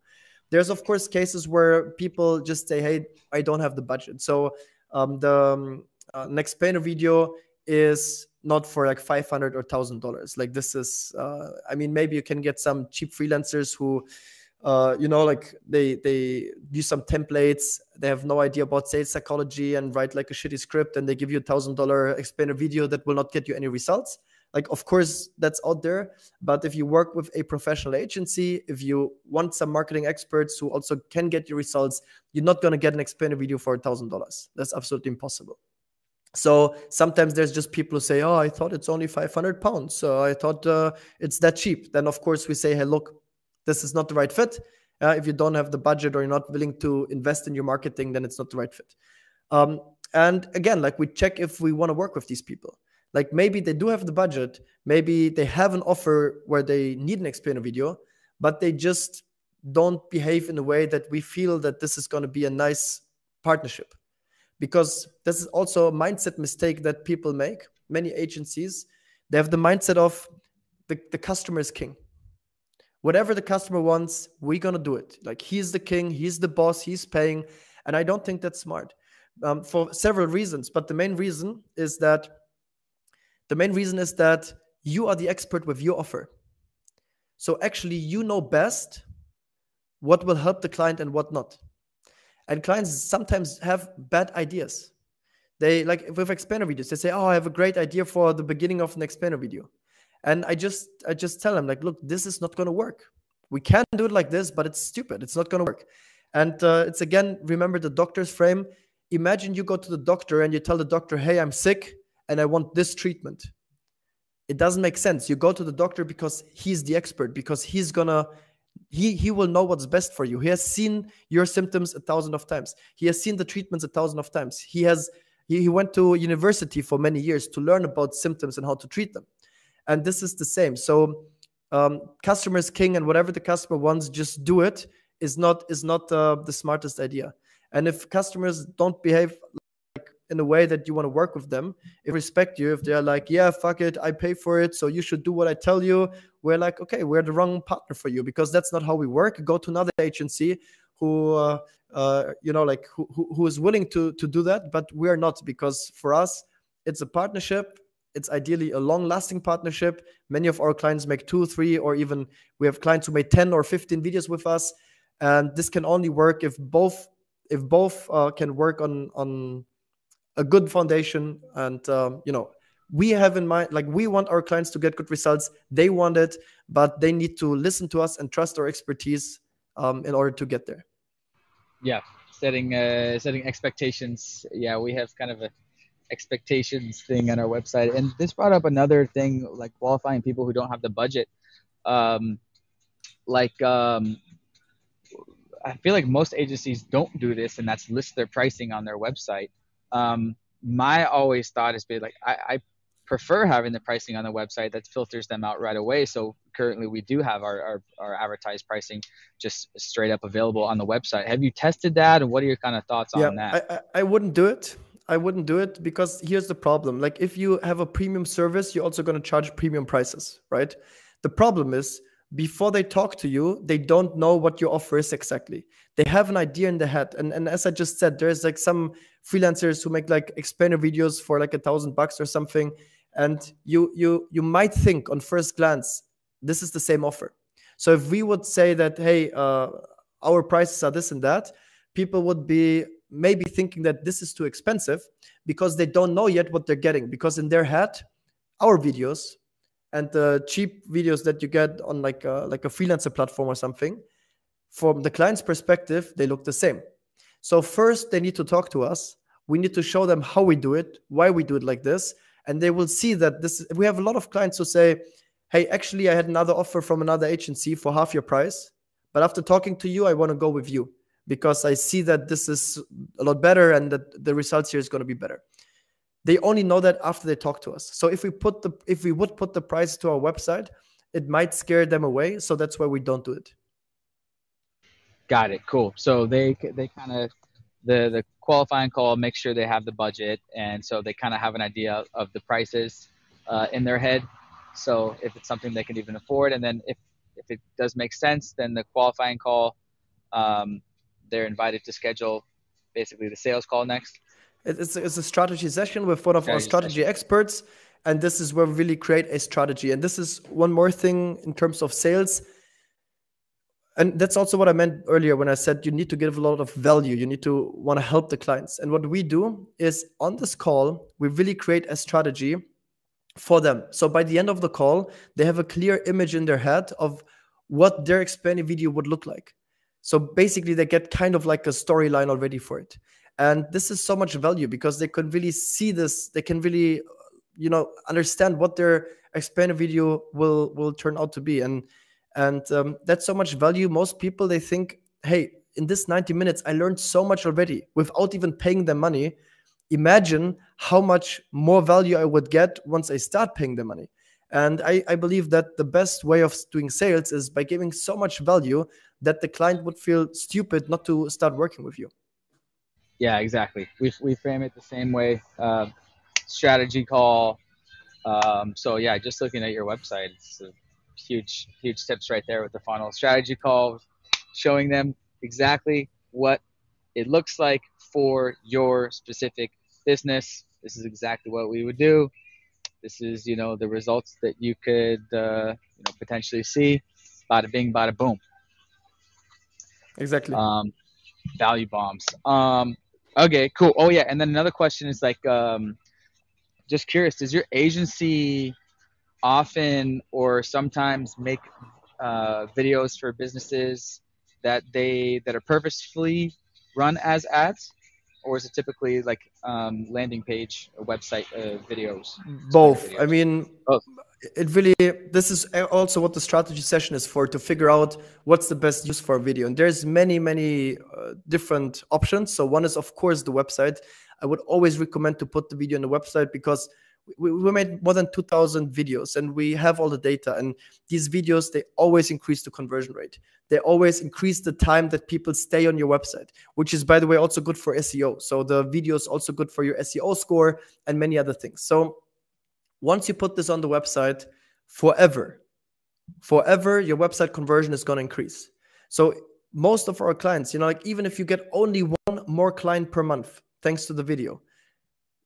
There's of course cases where people just say, hey, I don't have the budget. So um, the um, uh, explainer video is not for like 500 or thousand dollars. Like this is, uh, I mean, maybe you can get some cheap freelancers who uh, you know, like they they use some templates. They have no idea about sales psychology and write like a shitty script, and they give you a thousand dollar explainer video that will not get you any results. Like, of course, that's out there. But if you work with a professional agency, if you want some marketing experts who also can get you results, you're not gonna get an explainer video for a thousand dollars. That's absolutely impossible. So sometimes there's just people who say, "Oh, I thought it's only 500 pounds. So I thought uh, it's that cheap." Then of course we say, "Hey, look, this is not the right fit. Uh, if you don't have the budget or you're not willing to invest in your marketing, then it's not the right fit. Um, and again, like we check if we want to work with these people. Like maybe they do have the budget, maybe they have an offer where they need an explainer video, but they just don't behave in a way that we feel that this is going to be a nice partnership. Because this is also a mindset mistake that people make. Many agencies, they have the mindset of the, the customer is king whatever the customer wants, we're gonna do it. Like he's the king, he's the boss, he's paying, and I don't think that's smart um, for several reasons. But the main reason is that the main reason is that you are the expert with your offer. So actually, you know best what will help the client and what not. And clients sometimes have bad ideas. They like with explainer videos, they say, "Oh, I have a great idea for the beginning of an explainer video." and i just i just tell them like look this is not going to work. We can do it like this but it's stupid. It's not going to work. And uh, it's again remember the doctor's frame? Imagine you go to the doctor and you tell the doctor hey i'm sick and i want this treatment. It doesn't make sense. You go to the doctor because he's the expert because he's gonna he he will know what's best for you. He has seen your symptoms a thousand of times. He has seen the treatments a thousand of times. He has he, he went to university for many years to learn about symptoms and how to treat them. And this is the same. So um, customers king and whatever the customer wants just do it is not is not uh, the smartest idea. And if customers don't behave in a way that you want to work with them if respect you if they're like yeah fuck it i pay for it so you should do what i tell you we're like okay we're the wrong partner for you because that's not how we work go to another agency who uh, uh, you know like who, who is willing to to do that but we're not because for us it's a partnership it's ideally a long lasting partnership. Many of our clients make two, three, or even we have clients who made 10 or 15 videos with us. And this can only work if both if both uh, can work on on a good foundation and um, you know we have in mind like we want our clients to get good results they want it but they need to listen to us and trust our expertise um, in order to get there yeah setting uh, setting expectations yeah we have kind of a expectations thing on our website, and this brought up another thing like qualifying people who don't have the budget. Um, like um, I feel like most agencies don't do this, and that's list their pricing on their website. Um, my always thought has been like I, I prefer having the pricing on the website that filters them out right away. So currently we do have our, our, our, advertised pricing just straight up available on the website. Have you tested that? And what are your kind of thoughts yeah, on that? I, I wouldn't do it. I wouldn't do it because here's the problem. Like if you have a premium service, you're also going to charge premium prices, right? The problem is before they talk to you, they don't know what your offer is exactly. They have an idea in their head. And, and as I just said, there's like some freelancers who make like explainer videos for like a thousand bucks or something. And you you you might think on first glance, this is the same offer. So if we would say that, hey, uh, our prices are this and that, people would be maybe thinking that this is too expensive because they don't know yet what they're getting. Because in their head, our videos and the cheap videos that you get on like a, like a freelancer platform or something from the client's perspective they look the same so first they need to talk to us. We need to show them how we do it why we do it like this. And they will see that this we have a lot of clients who say hey actually i had another offer from another agency for half your price but after talking to you i want to go with you because i see that this is a lot better and that the results here is going to be better. They only know that after they talk to us. So if we put the if we would put the price to our website it might scare them away. So that's why we don't do it got it cool so they they kind of the the qualifying call make sure they have the budget and so they kind of have an idea of the prices uh, in their head so if it's something they can even afford and then if if it does make sense then the qualifying call um, they're invited to schedule basically the sales call next it's, it's a strategy session with one of strategy our strategy session. experts. And this is where we really create a strategy. And this is one more thing in terms of sales. And that's also what I meant earlier when I said you need to give a lot of value. You need to want to help the clients. And what we do is on this call, we really create a strategy for them. So by the end of the call, they have a clear image in their head of what their explainer video would look like. So basically, they get kind of like a storyline already for it and this is so much value because they can really see this they can really you know understand what their explainer video will will turn out to be and and um, that's so much value most people they think hey in this 90 minutes i learned so much already without even paying them money imagine how much more value i would get once i start paying them money and I, I believe that the best way of doing sales is by giving so much value that the client would feel stupid not to start working with you yeah, exactly. We we frame it the same way. Uh, strategy call. Um, so yeah, just looking at your website, it's huge huge tips right there with the funnel strategy call, showing them exactly what it looks like for your specific business. This is exactly what we would do. This is you know the results that you could uh, you know potentially see. Bada bing, bada boom. Exactly. Um, value bombs. Um, Okay, cool. Oh yeah, and then another question is like, um, just curious, does your agency often or sometimes make uh, videos for businesses that they that are purposefully run as ads, or is it typically like um, landing page or website uh, videos? Both. Videos? I mean, Both it really this is also what the strategy session is for to figure out what's the best use for a video and there's many many uh, different options so one is of course the website i would always recommend to put the video on the website because we, we made more than 2000 videos and we have all the data and these videos they always increase the conversion rate. They always increase the time that people stay on your website which is by the way also good for seo so the video is also good for your seo score and many other things. So once you put this on the website forever forever your website conversion is going to increase. So most of our clients you know like even if you get only one more client per month thanks to the video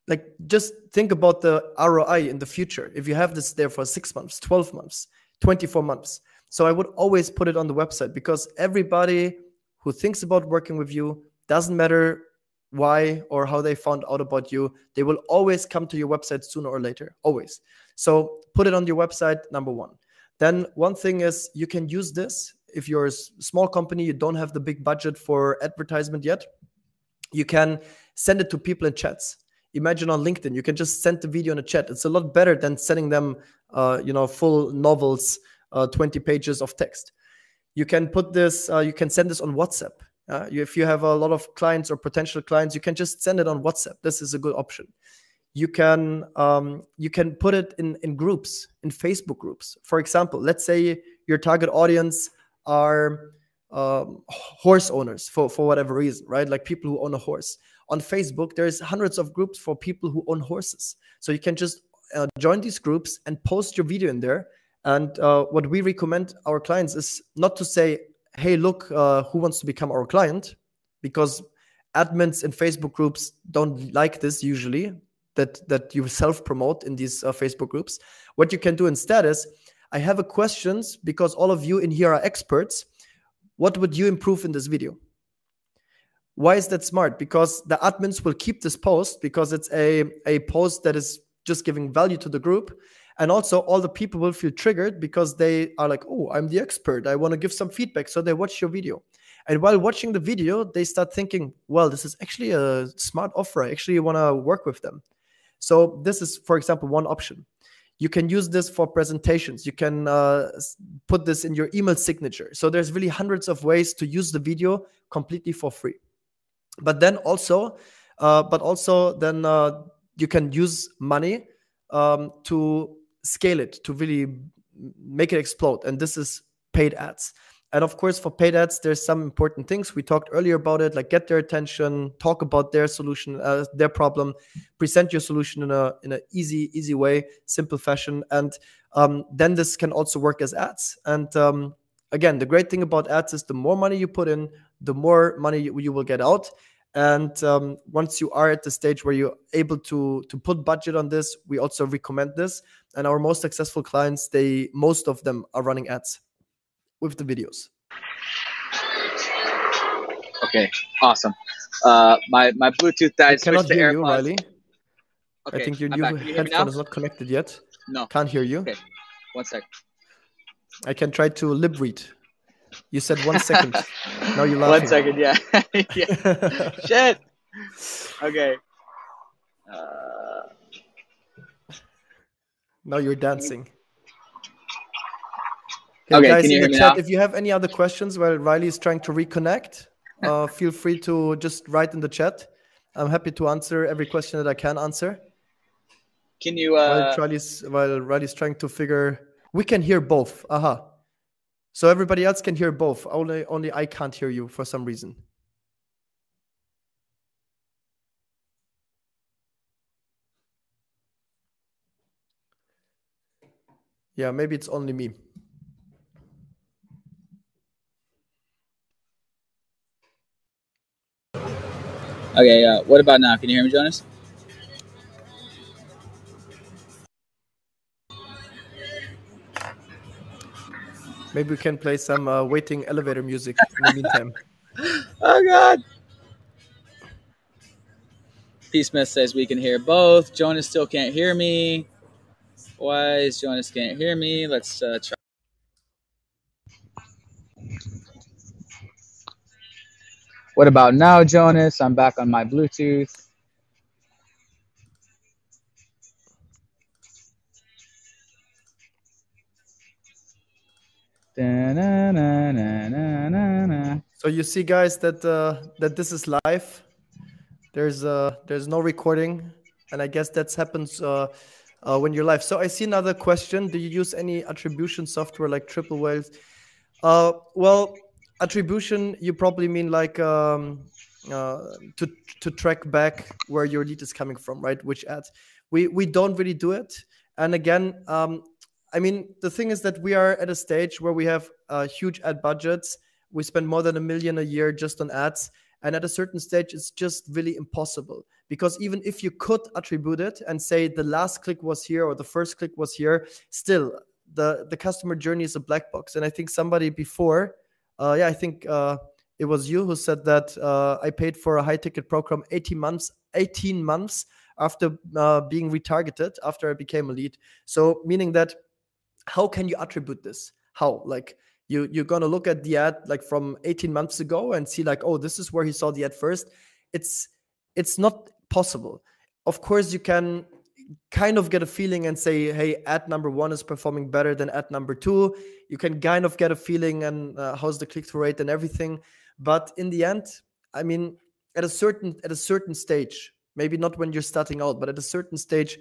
like just think about the roi in the future. If you have this there for 6 months 12 months 24 months. So i would always put it on the website because everybody who thinks about working with you doesn't matter why or how they found out about you they will always come to your website sooner or later always. So put it on your website number one. Then one thing is you can use this. If you're a small company you don't have the big budget for advertisement yet you can send it to people in chats imagine on linkedin you can just send the video in a chat. It's a lot better than sending them uh, you know full novels uh, 20 pages of text. You can put this uh, you can send this on whatsapp. Uh, if you have a lot of clients or potential clients you can just send it on whatsapp. This is a good option. You can um, you can put it in in groups in facebook groups. For example let's say your target audience are um, horse owners for for whatever reason right? Like people who own a horse on facebook there's hundreds of groups for people who own horses so you can just uh, join these groups and post your video in there and uh, what we recommend our clients is not to say, hey, look, uh, who wants to become our client? Because admins in Facebook groups don't like this usually, that, that you self promote in these uh, Facebook groups. What you can do instead is, I have a questions because all of you in here are experts. What would you improve in this video? Why is that smart? Because the admins will keep this post because it's a, a post that is just giving value to the group. And also all the people will feel triggered because they are like oh i'm the expert. I want to give some feedback. So they watch your video. And while watching the video they start thinking well this is actually a smart offer. I actually want to work with them. So this is for example one option. You can use this for presentations. You can uh, put this in your email signature. So there's really hundreds of ways to use the video completely for free but then also uh, but also then uh, you can use money um, to scale it to really make it explode. And this is paid ads. And of course, for paid ads, there's some important things we talked earlier about it, like get their attention, talk about their solution, uh, their problem, present your solution in a in an easy, easy way, simple fashion, and um, then this can also work as ads. And um, again, the great thing about ads is the more money you put in, the more money you, you will get out. And um, once you are at the stage where you're able to to put budget on this, we also recommend this. And our most successful clients, they most of them are running ads with the videos. Okay, awesome. Uh, my my Bluetooth died. I cannot hear you, Riley. Okay, I think your I'm new you headphone is not connected yet. No. Can't hear you. Okay, one sec. I can try to lip read. You said one second. now you're laughing. One second, yeah. yeah. Shit. Okay. Uh, now you're dancing. Okay, guys can you in the me chat, now? if you have any other questions while Riley is trying to reconnect, uh, feel free to just write in the chat. I'm happy to answer every question that I can answer. can you? while Uh, Riley's while Riley's trying to figure, we can hear both. Aha. So everybody else can hear both. Only only I can't hear you for some reason. Yeah, maybe it's only me. okay. Uh, what about now? Can you hear me, Jonas? Maybe we can play some uh, waiting elevator music in the meantime. Oh God. P. Smith says we can hear both. Jonas still can't hear me. Why is Jonas can't hear me? Let's uh, try. What about now, Jonas? I'm back on my Bluetooth. So you see, guys, that uh, that this is live. There's uh, there's no recording, and I guess that happens uh, uh, when you're live. So I see another question: Do you use any attribution software like Triple Whales? Uh, well, attribution you probably mean like um, uh, to to track back where your lead is coming from, right? Which ads? We we don't really do it. And again, um, I mean, the thing is that we are at a stage where we have uh, huge ad budgets. We spend more than a million a year just on ads. And at a certain stage, it's just really impossible because even if you could attribute it and say the last click was here or the first click was here, still the, the customer journey is a black box. And I think somebody before, uh, yeah, I think uh, it was you who said that uh, I paid for a high ticket program 18 months, 18 months after uh, being retargeted after I became a lead. So meaning that how can you attribute this? How? Like you you're gonna look at the ad like from 18 months ago and see like oh this is where he saw the ad first. It's it's not possible. Of course you can kind of get a feeling and say hey ad number one is performing better than ad number two. You can kind of get a feeling and uh, how's the click-through rate and everything. But in the end i mean at a certain at a certain stage maybe not when you're starting out but at a certain stage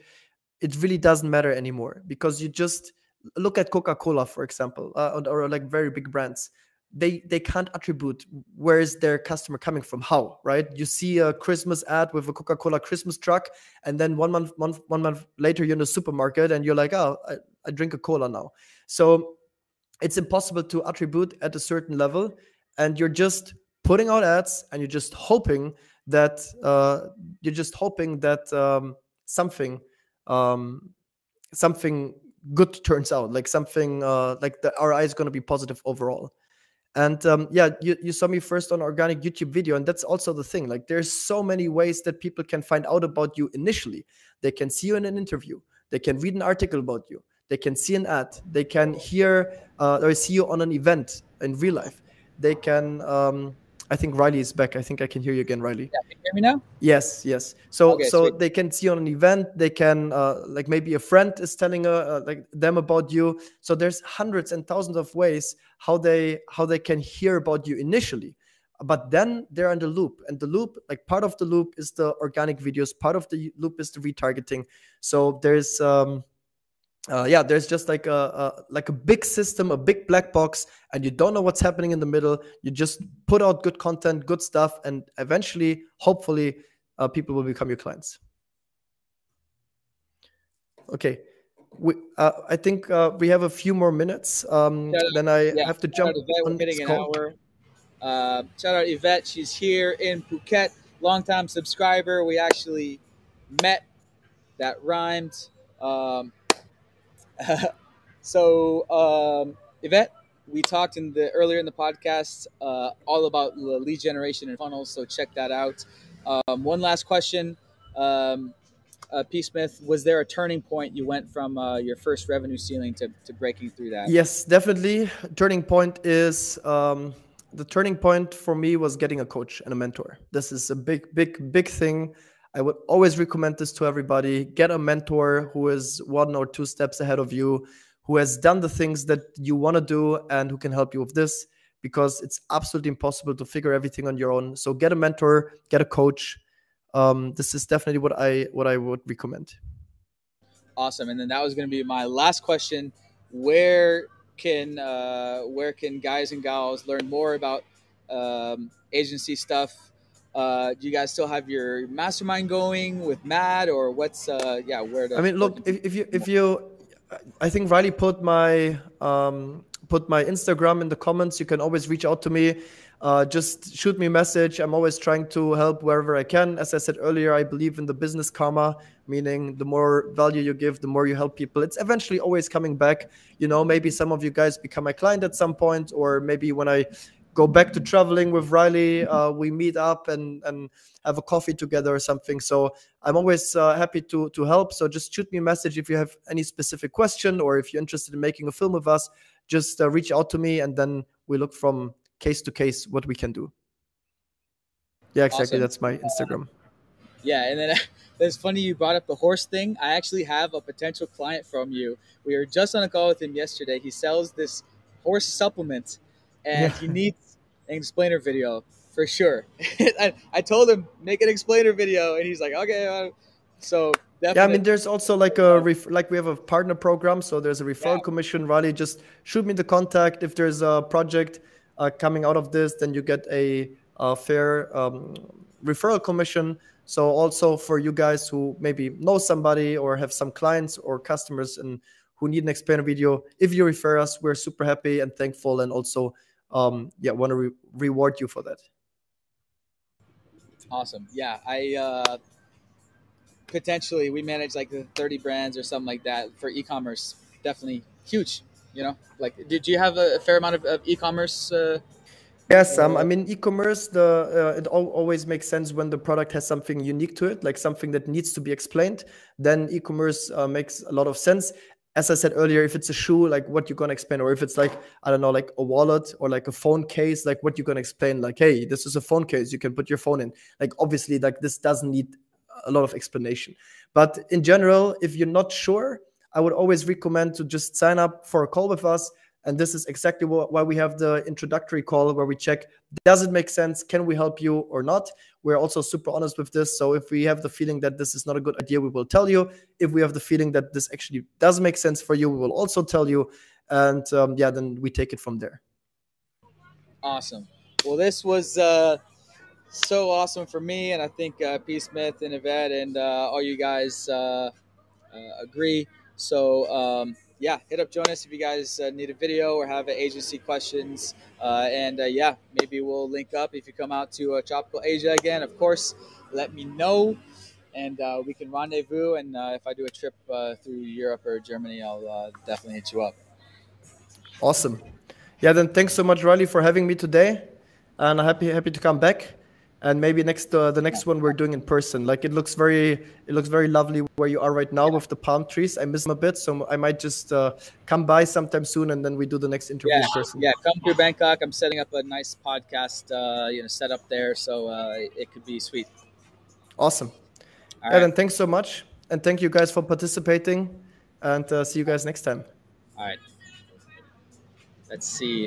it really doesn't matter anymore because you just look at coca-cola for example uh, or, or like very big brands they they can't attribute where is their customer coming from how right? You see a christmas ad with a coca-cola christmas truck and then one month, month one month later you're in the supermarket and you're like oh I, I drink a cola now. So it's impossible to attribute at a certain level and you're just putting out ads and you're just hoping that uh, you're just hoping that um, something um, something good turns out like something uh, like the ROI is going to be positive overall. And um, yeah you, you saw me first on organic youtube video and that's also the thing like there's so many ways that people can find out about you initially. They can see you in an interview they can read an article about you they can see an ad they can hear uh, or see you on an event in real life. They can um, I think Riley is back. I think I can hear you again, Riley. Yeah, can you hear me now? Yes, yes. So, Okay, so sweet. they can see on an event. They can, uh, like, maybe a friend is telling uh, uh, like them about you. So there's hundreds and thousands of ways how they how they can hear about you initially, but then they're in the loop, and the loop, like, part of the loop is the organic videos. Part of the loop is the retargeting. So there's um, uh, yeah, there's just like a, a like a big system, a big black box, and you don't know what's happening in the middle. You just put out good content, good stuff, and eventually, hopefully, uh, people will become your clients. Okay, we uh, I think uh, we have a few more minutes. Um, Shout then I yeah, have to jump Yvette, on we're hitting an hour. Uh, shout out Yvette, she's here in Phuket, longtime subscriber. We actually met. That rhymed. Um, so um, Yvette, we talked in the earlier in the podcast uh, all about lead generation and funnels. So check that out. Um, one last question. Um, uh, P. Smith, was there a turning point you went from uh, your first revenue ceiling to, to breaking through that? Yes, definitely. Turning point is um, the turning point for me was getting a coach and a mentor. This is a big, big, big thing. I would always recommend this to everybody. Get a mentor who is one or two steps ahead of you, who has done the things that you want to do and who can help you with this because it's absolutely impossible to figure everything on your own. So get a mentor, get a coach. Um, this is definitely what I what I would recommend. Awesome. And then that was going to be my last question. Where can uh, where can guys and gals learn more about um, agency stuff? Uh, do you guys still have your mastermind going with Matt, or what's uh, yeah? Where to? I mean, look, if, if you if you, I think Riley put my um, put my Instagram in the comments. You can always reach out to me. Uh, just shoot me a message. I'm always trying to help wherever I can. As I said earlier, I believe in the business karma, meaning the more value you give, the more you help people. It's eventually always coming back. You know, maybe some of you guys become a client at some point, or maybe when I go back to traveling with Riley, uh, we meet up and and have a coffee together or something. So I'm always uh, happy to to help. So just shoot me a message if you have any specific question or if you're interested in making a film with us. Just uh, reach out to me, and then we look from case to case what we can do. Yeah, exactly. Awesome. That's my Instagram. yeah, and then it's funny you brought up the horse thing. I actually have a potential client from you. We were just on a call with him yesterday. He sells this horse supplement, and Yeah. he needs an explainer video for sure. I, I told him make an explainer video, and he's like, okay. Uh, so definitely. Yeah, I mean, there's also like a ref- like we have a partner program, so there's a referral Yeah. commission. Riley, just shoot me the contact. If there's a project uh, coming out of this, then you get a, a fair um, referral commission. So also for you guys who maybe know somebody or have some clients or customers and who need an explainer video, if you refer us, we're super happy and thankful, and also um, yeah, want to re- reward you for that. Awesome. Yeah, I uh, potentially we manage like the 30 brands or something like that for e-commerce. Definitely huge. You know, like did you have a, fair amount of, of e-commerce? Uh, Yes, um, I mean, e-commerce. The uh, it al- always makes sense when the product has something unique to it, like something that needs to be explained. Then e-commerce uh, makes a lot of sense. As I said earlier, if it's a shoe, like what you're gonna explain, or if it's like I don't know, like a wallet or like a phone case, like what you're gonna explain, like hey, this is a phone case, you can put your phone in. Like obviously, like this doesn't need a lot of explanation. But in general, if you're not sure, I would always recommend to just sign up for a call with us. And this is exactly why we have the introductory call where we check does it make sense? Can we help you or not? We're also super honest with this. So if we have the feeling that this is not a good idea, we will tell you. If we have the feeling that this actually does make sense for you, we will also tell you. And um, yeah, then we take it from there. Awesome. Well, this was uh, so awesome for me, and I think uh, P. Smith and Yvette and uh, all you guys uh, uh, agree. So um, yeah, hit up Jonas if you guys uh, need a video or have agency questions. Uh, and uh, yeah, maybe we'll link up if you come out to uh, Tropical Asia again. Of course, let me know and uh, we can rendezvous. And uh, if I do a trip through Europe or Germany, I'll definitely hit you up. Awesome. Yeah, then thanks so much, Riley, for having me today. And happy, happy to come back and maybe next uh, the next one we're doing in person. Like it looks very it looks very lovely where you are right now with the palm trees. I miss them a bit so i might just uh, come by sometime soon and then we do the next interview yeah, in person. yeah come through bangkok. I'm setting up a nice podcast uh, you know set up there so uh, it could be sweet. Awesome. All right. then thanks so much and thank you guys for participating and uh, see you guys next time. All right. Let's see